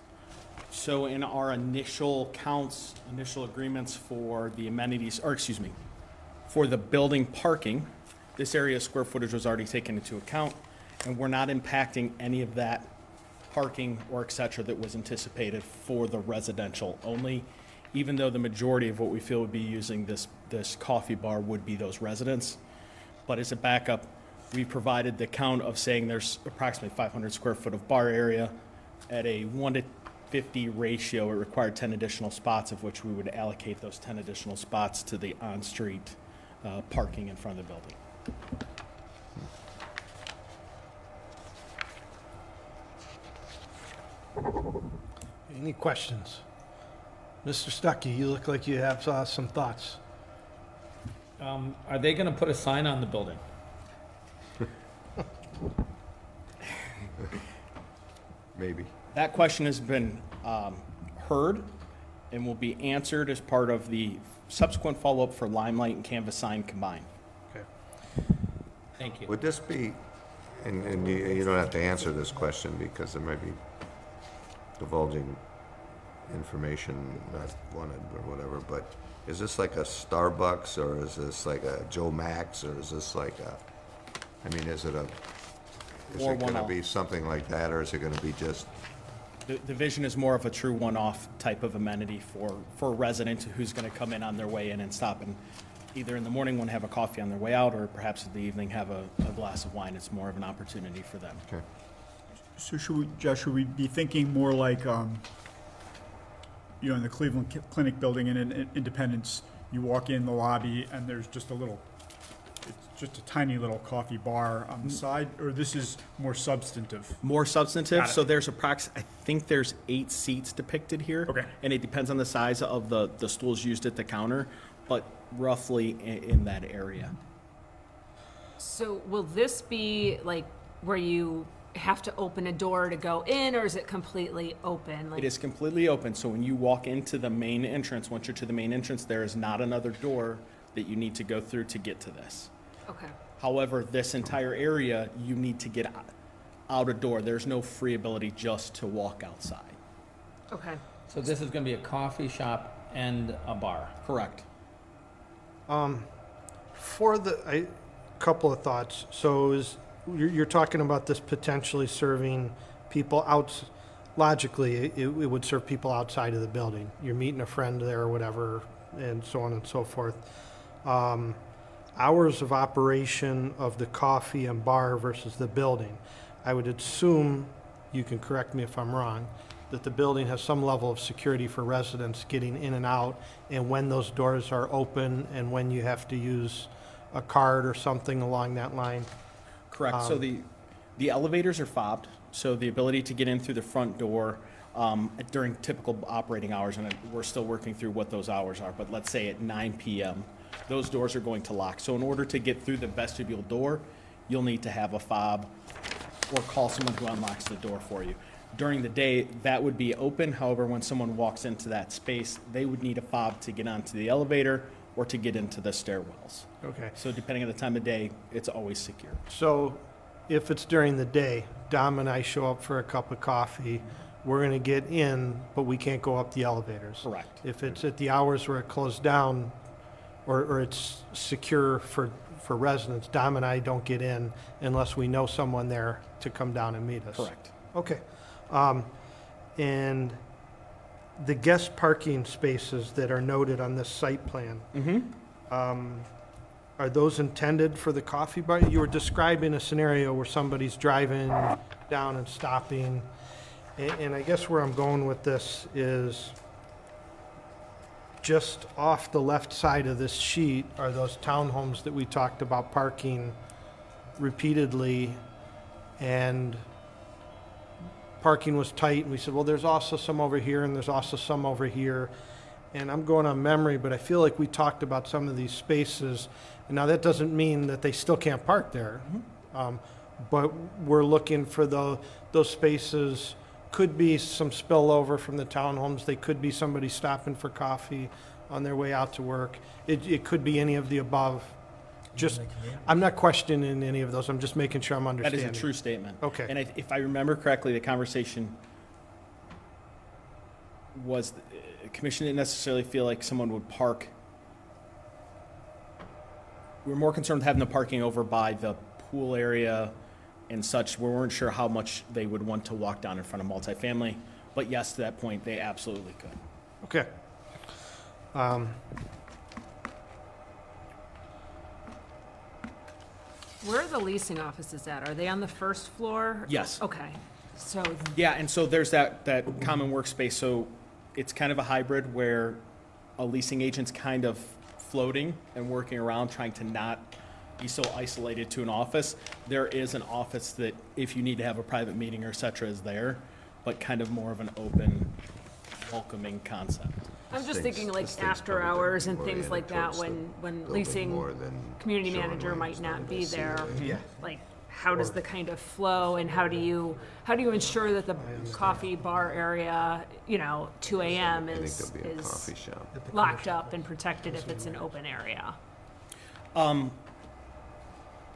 So in our initial counts, initial agreements for the amenities, or excuse me, for the building parking, this area square footage was already taken into account, and we're not impacting any of that parking or et cetera that was anticipated for the residential only, even though the majority of what we feel would be using this, this coffee bar would be those residents. But as a backup, we provided the count of saying there's approximately 500 square foot of bar area. At a 1 to 50 ratio, it required 10 additional spots, of which we would allocate those 10 additional spots to the on-street uh, parking in front of the building. Any questions? Mr. Stuckey, you look like you have uh, some thoughts. Um, are they gonna put a sign on the building? Maybe. That question has been um, heard and will be answered as part of the subsequent follow-up for Limelight and Canvas sign combined. Okay. Thank you. Would this be, and, and you, you don't have to answer this question because it might be divulging information not wanted or whatever, but is this like a Starbucks or is this like a Joe Max or is this like a, I mean, is it a, is Or it gonna one-off. be something like that or is it gonna be just, The, the Vision is more of a true one-off type of amenity for, for a resident who's going to come in on their way in and stop and either in the morning want to have a coffee on their way out, or perhaps in the evening have a, a glass of wine. It's more of an opportunity for them. okay. So should we, Josh, should we be thinking more like, um, you know, in the Cleveland Cl- Clinic building in in Independence, you walk in the lobby and there's just a little, it's just a tiny little coffee bar on the mm. side, or this is more substantive? More substantive, Got it. so there's approx, I think there's eight seats depicted here. Okay. And it depends on the size of the, the stools used at the counter, but roughly in, in that area. So will this be like where you have to open a door to go in, or is it completely open? Like, It is completely open, so when you walk into the main entrance, once you're to the main entrance, there is not another door that you need to go through to get to this. Okay, However, this entire area, you need to get o- out a door. There's no free ability just to walk outside. okay. So this is gonna be a coffee shop and a bar? Correct. Um, for the, a couple of thoughts. So is, you're, you're talking about this potentially serving people out, logically, it, it would serve people outside of the building. You're meeting a friend there or whatever, and so on and so forth. Um, hours of operation of the coffee and bar versus the building. I would assume, you can correct me if I'm wrong, that the building has some level of security for residents getting in and out, and when those doors are open, and when you have to use a card or something along that line. Correct. So Um, the, the elevators are fobbed, so the ability to get in through the front door um, during typical operating hours, and we're still working through what those hours are, but let's say at 9 PM, those doors are going to lock. So in order to get through the vestibule door, you'll need to have a fob or call someone who unlocks the door for you. During the day, that would be open. However, when someone walks into that space, they would need a fob to get onto the elevator or to get into the stairwells. Okay. So depending on the time of day, it's always secure. So if it's during the day, Dom and I show up for a cup of coffee, we're gonna get in, but we can't go up the elevators. Correct. If it's at the hours where it closed down, or, or it's secure for, for residents, Dom and I don't get in unless we know someone there to come down and meet us. Correct. Okay. Um, and the guest parking spaces that are noted on this site plan, Mm-hmm. um, are those intended for the coffee bar? You were describing a scenario where somebody's driving down and stopping. And, and I guess where I'm going with this is just off the left side of this sheet are those townhomes that we talked about parking repeatedly. And parking was tight, and we said, well, there's also some over here, and there's also some over here. And I'm going on memory, but I feel like we talked about some of these spaces. And now that doesn't mean that they still can't park there. Um, but we're looking for the, those spaces, could be some spillover from the townhomes, they could be somebody stopping for coffee on their way out to work. It, it could be any of the above. Just, I'm not questioning any of those, I'm just making sure I'm That understanding. is a true statement. Okay. And I- if I remember correctly, the conversation was, uh, commission didn't necessarily feel like someone would park. We were more concerned with having the parking over by the pool area and such. We weren't sure how much they would want to walk down in front of multifamily. But yes, to that point, they absolutely could. Okay. Um, Where are the leasing offices at? Are they on the first floor? Yes. Okay, so, Yeah, and so there's that, that common workspace, so it's kind of a hybrid where a leasing agent's kind of floating and working around, trying to not be so isolated to an office. There is an office that, if you need to have a private meeting or et cetera, is there, but kind of more of an open, welcoming concept. I'm just Things- thinking the like things after probably hours gonna and be things like that, towards the when, when building leasing more than community showing manager where might it's not gonna be be there. seated. Yeah. Like, how does the kind of flow and how do you, how do you ensure that the coffee bar area, you know, two AM I think is, there'll be a is coffee shop. locked up and protected if it's an open area? Um,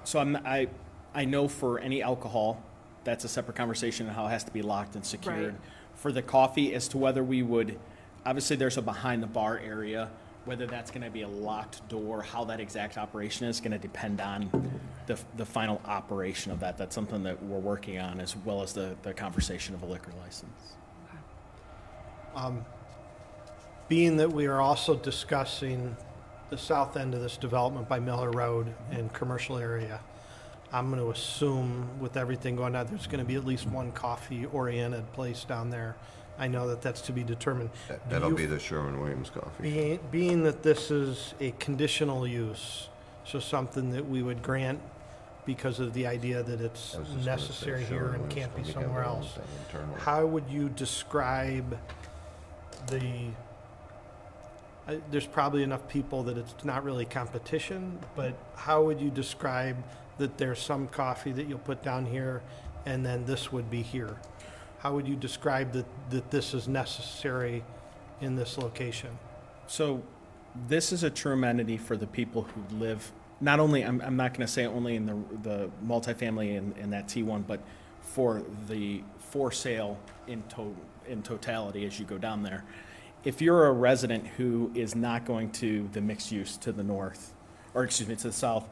so I'm, I, I know for any alcohol, that's a separate conversation on how it has to be locked and secured. Right. For the coffee, as to whether we would, obviously there's a behind the bar area, whether that's gonna be a locked door, how that exact operation is gonna depend on the, the final operation of that. That's something that we're working on, as well as the, the conversation of a liquor license. um, Being that we are also discussing the south end of this development by Miller Road and commercial area, I'm going to assume with everything going on, there's going to be at least one coffee-oriented place down there. I know that that's to be determined. That- Do That'll you be the Sherwin-Williams coffee. Being, being that this is a conditional use, so something that we would grant because of the idea that it's I was just gonna say necessary here and Sherwin-Williams can't be probably somewhere their own else, thing how would you describe the, I- there's probably enough people that it's not really competition, but how would you describe that there's some coffee that you'll put down here and then this would be here? How would you describe that, that this is necessary in this location? So this is a true amenity for the people who live, not only, I'm, I'm not gonna say only in the, the multifamily in, in that T1, but for the for sale in to, in totality as you go down there. If you're a resident who is not going to the mixed use to the north, or excuse me, to the south,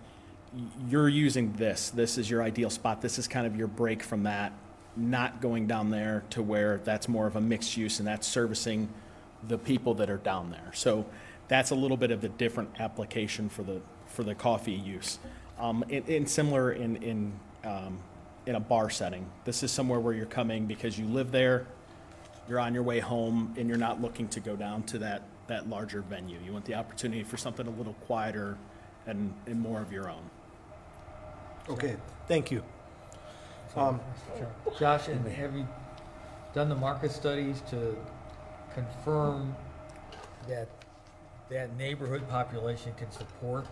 you're using this. This is your ideal spot. This is kind of your break from that, not going down there to where that's more of a mixed use and that's servicing the people that are down there. So that's a little bit of a different application for the, for the coffee use. Um, and, and similar in, in, um, in a bar setting. This is somewhere where you're coming because you live there, you're on your way home, and you're not looking to go down to that, that larger venue. You want the opportunity for something a little quieter and, and more of your own. Okay, thank you. Um, Josh, and have you done the market studies to confirm that that neighborhood population can support?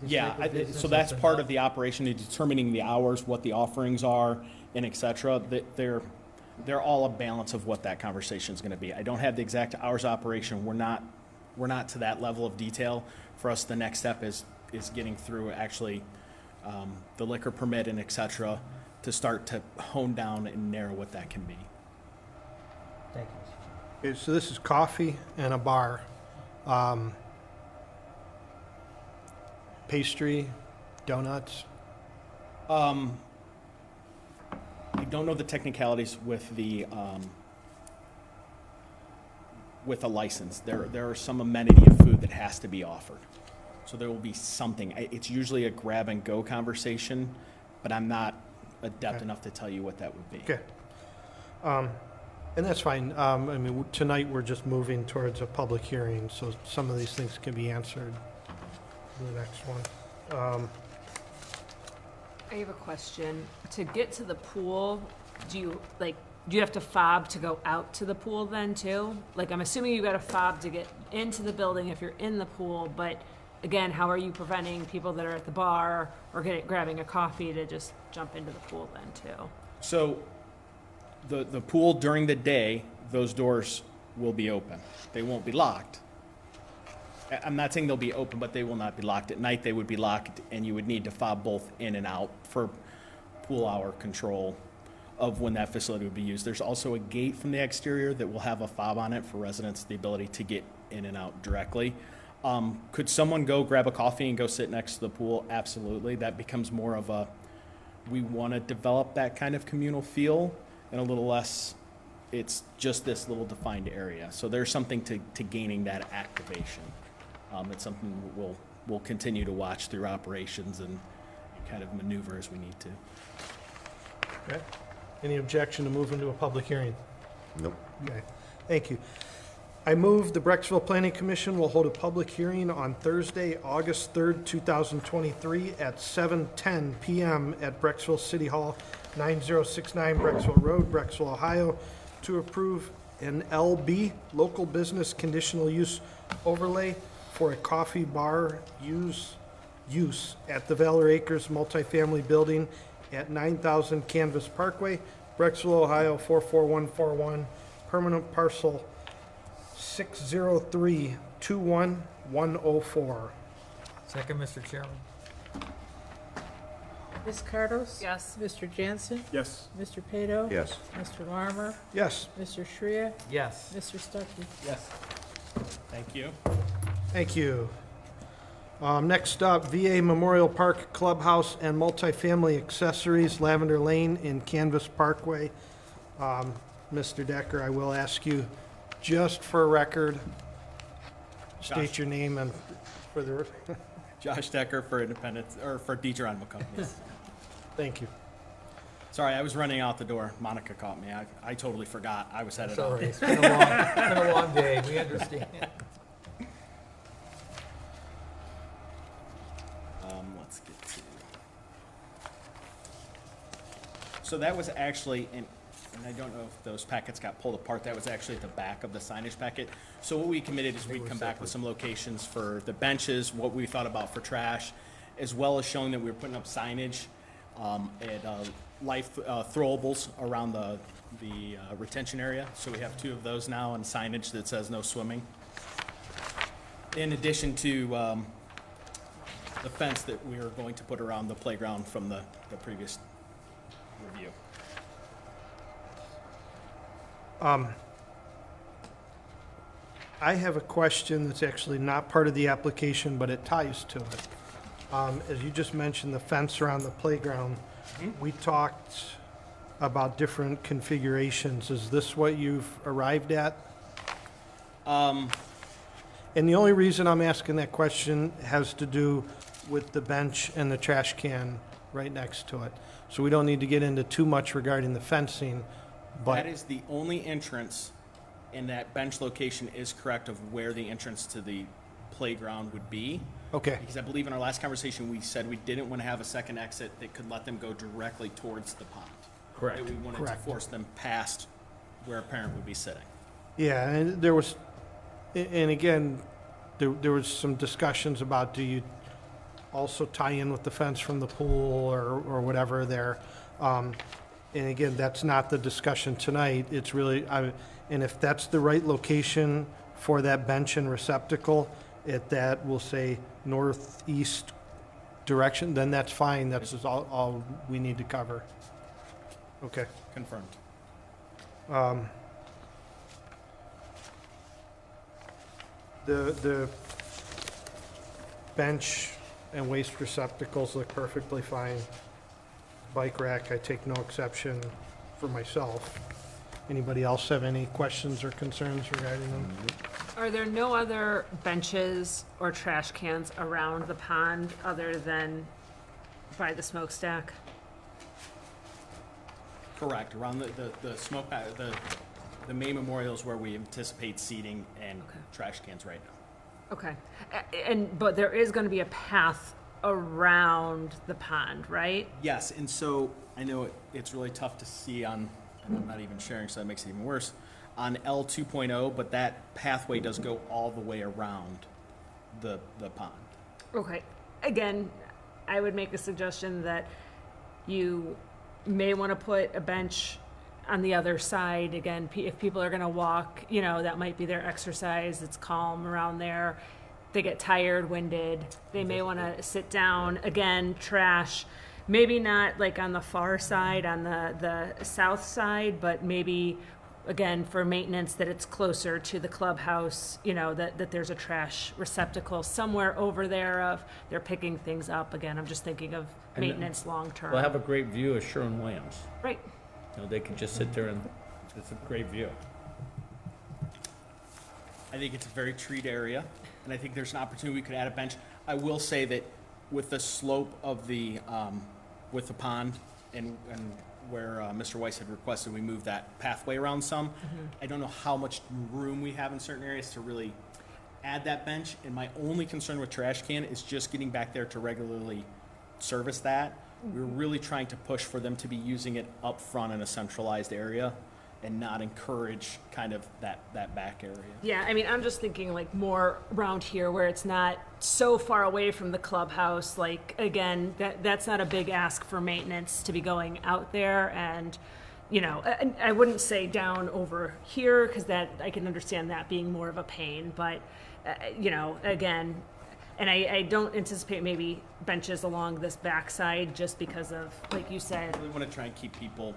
this Yeah, type of I- business so that's part of the operation, is determining the hours, what the offerings are, and et cetera. That they're, they're all a balance of what that conversation is gonna be. I don't have the exact hours of operation, we're not, we're not to that level of detail. For us, the next step is, is getting through actually, um, the liquor permit and et cetera, to start to hone down and narrow what that can be. Thank you. Okay, so this is coffee and a bar. Um, Pastry, donuts, Um, I don't know the technicalities with the, um, with a license. There, there are some amenity of food that has to be offered. So there will be something. I- It's usually a grab and go conversation, but I'm not adept Okay. enough to tell you what that would be. okay. Um, And that's fine. Um, I mean, w- tonight, we're just moving towards a public hearing, so some of these things can be answered in the next one. Um, I have a question. To get to the pool, do you, like, do you have to fob to go out to the pool then too? Like, I'm assuming you got a fob to get into the building if you're in the pool, but again, how are you preventing people that are at the bar or getting, grabbing a coffee to just jump into the pool then too? So, the, the pool during the day, those doors will be open. They won't be locked. I- I'm not saying they'll be open, but they will not be locked. At night, they would be locked, and you would need to fob both in and out for pool hour control of when that facility would be used. There's also a gate from the exterior that will have a fob on it for residents, the ability to get in and out directly. Um, could someone go grab a coffee and go sit next to the pool? Absolutely. That becomes more of a, we want to develop that kind of communal feel and a little less, it's just this little defined area. So there's something to, to gaining that activation. Um, it's something we'll, we'll continue to watch through operations and kind of maneuver as we need to. Okay. Any objection to moving to a public hearing? Nope. Okay, thank you. I move the Brecksville Planning Commission will hold a public hearing on Thursday, August 3rd, 2023, at 7:10 PM at Brecksville City Hall, 9069 Brecksville Road, Brecksville, Ohio, to approve an LB, Local Business Conditional Use Overlay for a coffee bar use, use at the Valor Acres multifamily building at 9000 Canvas Parkway, Brecksville, Ohio, 44141, permanent parcel 603-21104. Second, Mr. Chairman? Ms. Cardos? Yes. Mr. Jansen? Yes. Mr. Pato? Yes. Mr. Larmour? Yes, Mr. Shrea? Yes. Mr. Stuckey? Yes. Thank you. thank you. Um, Next up, VA Memorial Park Clubhouse and Multifamily Accessories, Lavender Lane in Canvas Parkway. Um, Mr. Decker, I will ask you, just for record, state Josh. your name and for the, [laughs] Josh Decker for Independence, or for Deidre Companies. [laughs] thank you. Sorry, I was running out the door. Monica caught me. I, I totally forgot. I was headed out. Sorry, it's been a long, it's been a [laughs] long day, we understand. Um, let's get to. So that was actually, in, and I don't know if those packets got pulled apart, that was actually at the back of the signage packet. So what we committed is we'd come back with some locations for the benches, what we thought about for trash, as well as showing that we were putting up signage, um, at, uh, life, uh, throwables around the, the uh, retention area. So we have two of those now and signage that says no swimming. In addition to, um, the fence that we are going to put around the playground from the, the previous review. Um, I have a question that's actually not part of the application, but it ties to it. Um, As you just mentioned, the fence around the playground, we talked about different configurations. Is this what you've arrived at? Um, And the only reason I'm asking that question has to do with the bench and the trash can right next to it. So we don't need to get into too much regarding the fencing, but... that is the only entrance, and that bench location is correct of where the entrance to the playground would be. Okay, Because I believe in our last conversation, we said we didn't want to have a second exit that could let them go directly towards the pond. Correct. That we wanted to force them past where a parent would be sitting. Yeah, and there was, a- and again, there, there was some discussions about do you also tie in with the fence from the pool or, or whatever there. Um, and again, that's not the discussion tonight, it's really, I, and if that's the right location for that bench and receptacle, at that, we'll say northeast direction, then that's fine, that's just all, all we need to cover. Okay. Confirmed. Um, The, the bench and waste receptacles look perfectly fine. Bike rack, I take no exception for myself. Anybody else have any questions or concerns regarding them? Are there no other benches or trash cans around the pond other than by the smokestack? Correct, around the, the, the smoke, pa- the, the main memorial is where we anticipate seating and Okay. trash cans right now. Okay, A- and, but there is gonna be a path around the pond, right? Yes, and so I know it, it's really tough to see on, and I'm not even sharing, so that makes it even worse, on L 2.0, but that pathway does go all the way around the, the pond. Okay, again, I would make a suggestion that you may want to put a bench on the other side. Again, if people are going to walk, you know, that might be their exercise. It's calm around there. They get tired, winded. They may want to sit down. Again, trash. Maybe not like on the far side, on the, the south side, but maybe again for maintenance that it's closer to the clubhouse you know that, that there's a trash receptacle somewhere over there of they're picking things up again i'm just thinking of And then maintenance long term We'll have a great view of Sherwin Williams. right You know, they could just sit there and, it's a great view. I think it's a very treat area, and I think there's an opportunity we could add a bench. I will say that with the slope of the, um, with the pond and, and where, uh, Mr. Weiss had requested we move that pathway around some, I don't know how much room we have in certain areas to really add that bench, and my only concern with trash can is just getting back there to regularly service that. We're really trying to push for them to be using it up front in a centralized area and not encourage kind of that, that back area. yeah i mean i'm just thinking like more around here where it's not so far away from the clubhouse like again that that's not a big ask for maintenance to be going out there and you know i, I wouldn't say down over here because that i can understand that being more of a pain but uh, you know again and I, I don't anticipate maybe benches along this backside just because of like you said We want to try and keep people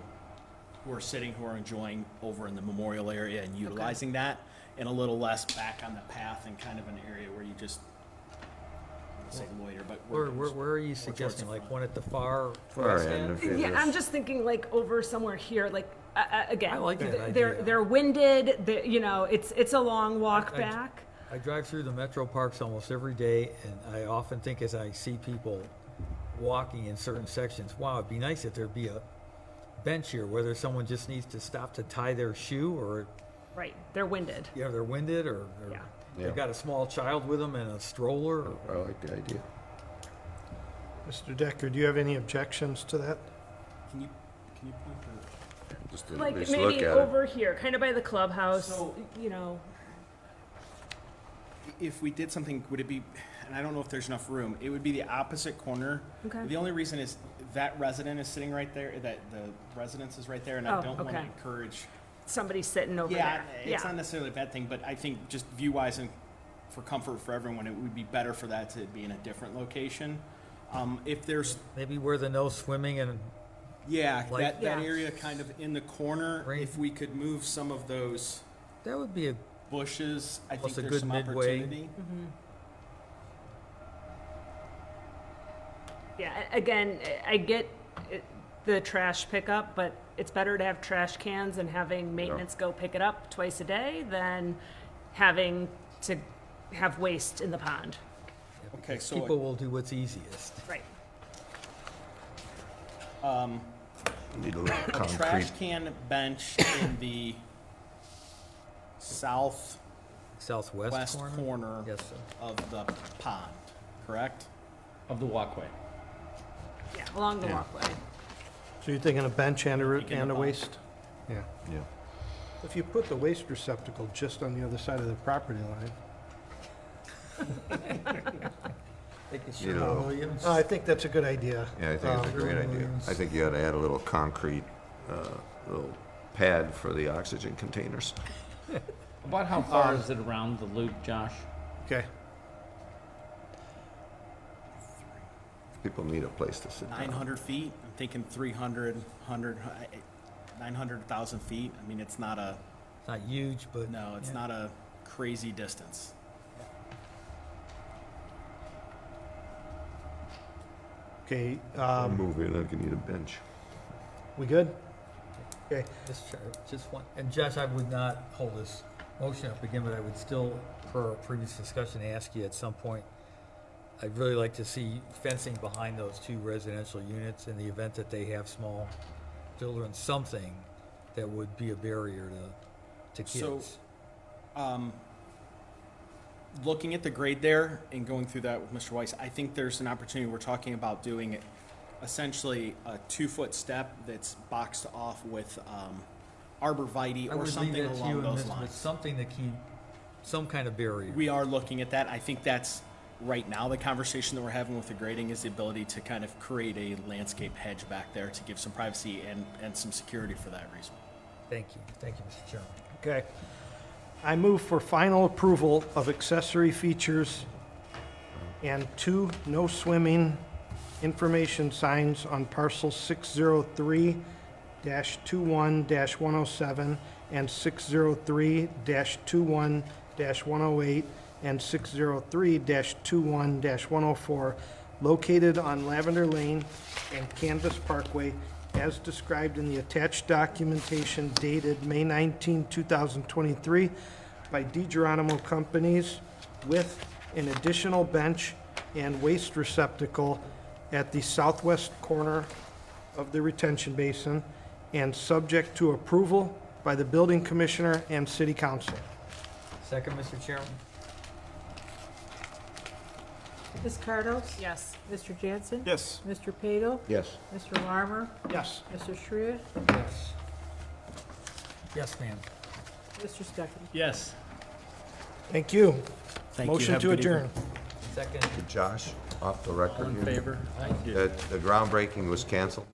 who are sitting, who are enjoying over in the memorial area and utilizing that, and a little less back on the path and kind of an area where you just, I don't say loiter, but. Where, where, where are you suggesting, like one at the far Far end end? of it. Yeah, I'm just thinking like over somewhere here, like uh, uh, again. I like that th- They're idea. they're winded. they you know, it's it's a long walk I- back. I drive through the metro parks almost every day, and I often think as I see people walking in certain sections, wow, it'd be nice if there'd be a bench here, whether someone just needs to stop to tie their shoe, or, Right, they're winded. yeah, they're winded, or, or Yeah. Yeah. they've got a small child with them and a stroller, or I like the idea. Mr. Decker, do you have any objections to that? Can you, can you point the? Just to at Like least look maybe at it. over here, kind of by the clubhouse. So- you know, If we did something, would it be, and I don't know if there's enough room, it would be the opposite corner. Okay. The only reason is that resident is sitting right there, that the residence is right there, and I Oh, don't want to okay. encourage somebody sitting over there. Yeah, there. it's not necessarily a bad thing, but I think just view-wise and for comfort for everyone, it would be better for that to be in a different location. Um, if there's, maybe where the no swimming and, yeah, Like- that, that Yeah. area kind of in the corner, Right. if we could move some of those that would be a, bushes, I Plus think a there's good some midway. opportunity. Yeah, again, I get uh, the trash pickup, but it's better to have trash cans and having maintenance go pick it up twice a day than having to have waste in the pond. Okay, so people will do what's easiest. Right. Um, Need a little a concrete. trash can bench in the southwest Southwest corner? corner Yes, sir. of the pond, correct? Of the walkway. Yeah, along the Yeah. walkway. So you're thinking a bench and a, re- Thinking and a about- waste? Yeah. Yeah. If you put the waste receptacle just on the other side of the property line, [laughs] Think You know. Uh, I think that's a good idea. Yeah, I think it's a Um, great idea. I think you ought to add a little concrete, uh, little pad for the oxygen containers. About how [laughs] far is it around the loop, Josh? Okay. People need a place to sit Nine down. hundred feet, I'm thinking 300, 100, 900,000 feet. I mean, it's not a, It's Not huge, but. no, it's yeah. not a crazy distance. Okay, um, Move it, I can need a bench. we good? Okay, Just, try- just one, and Josh, I would not hold this motion up again, but I would still, per our previous discussion, ask you at some point, I'd really like to see fencing behind those two residential units in the event that they have small children, something that would be a barrier to, to So- kids. Um, looking at the grade there and going through that with Mr. Weiss, I think there's an opportunity, we're talking about doing it essentially a two-foot step that's boxed off with, um, arborvitae I or would leave something that to you along and those. With lines. something to keep, some kind of barrier. We are looking at that. I think that's, right now, the conversation that we're having with the grading is the ability to kind of create a landscape hedge back there to give some privacy and, and some security for that reason. Thank you, thank you, Mr. Chairman. Okay. I move for final approval of accessory features and two no swimming information signs on parcel six zero three dash two one dash one oh seven and six zero three dash two one dash one oh eight and six zero three dash two one dash one oh four located on Lavender Lane and Canvas Parkway as described in the attached documentation dated May 19, 2023 by DiGeronimo Companies with an additional bench and waste receptacle at the southwest corner of the retention basin and subject to approval by the building commissioner and city council. Second, Mr. Chairman? Ms. Cardos? Yes. Mr. Jansen? Yes. Mr. Padel? Yes. Mr. Larmer? Yes. Mr. Shred? Yes. Yes, ma'am. Mr. Stuckey? Yes. Thank you. Thank you. Motion Have a to good evening. adjourn. Second? Josh, off the record All in here, favor? that the groundbreaking was canceled?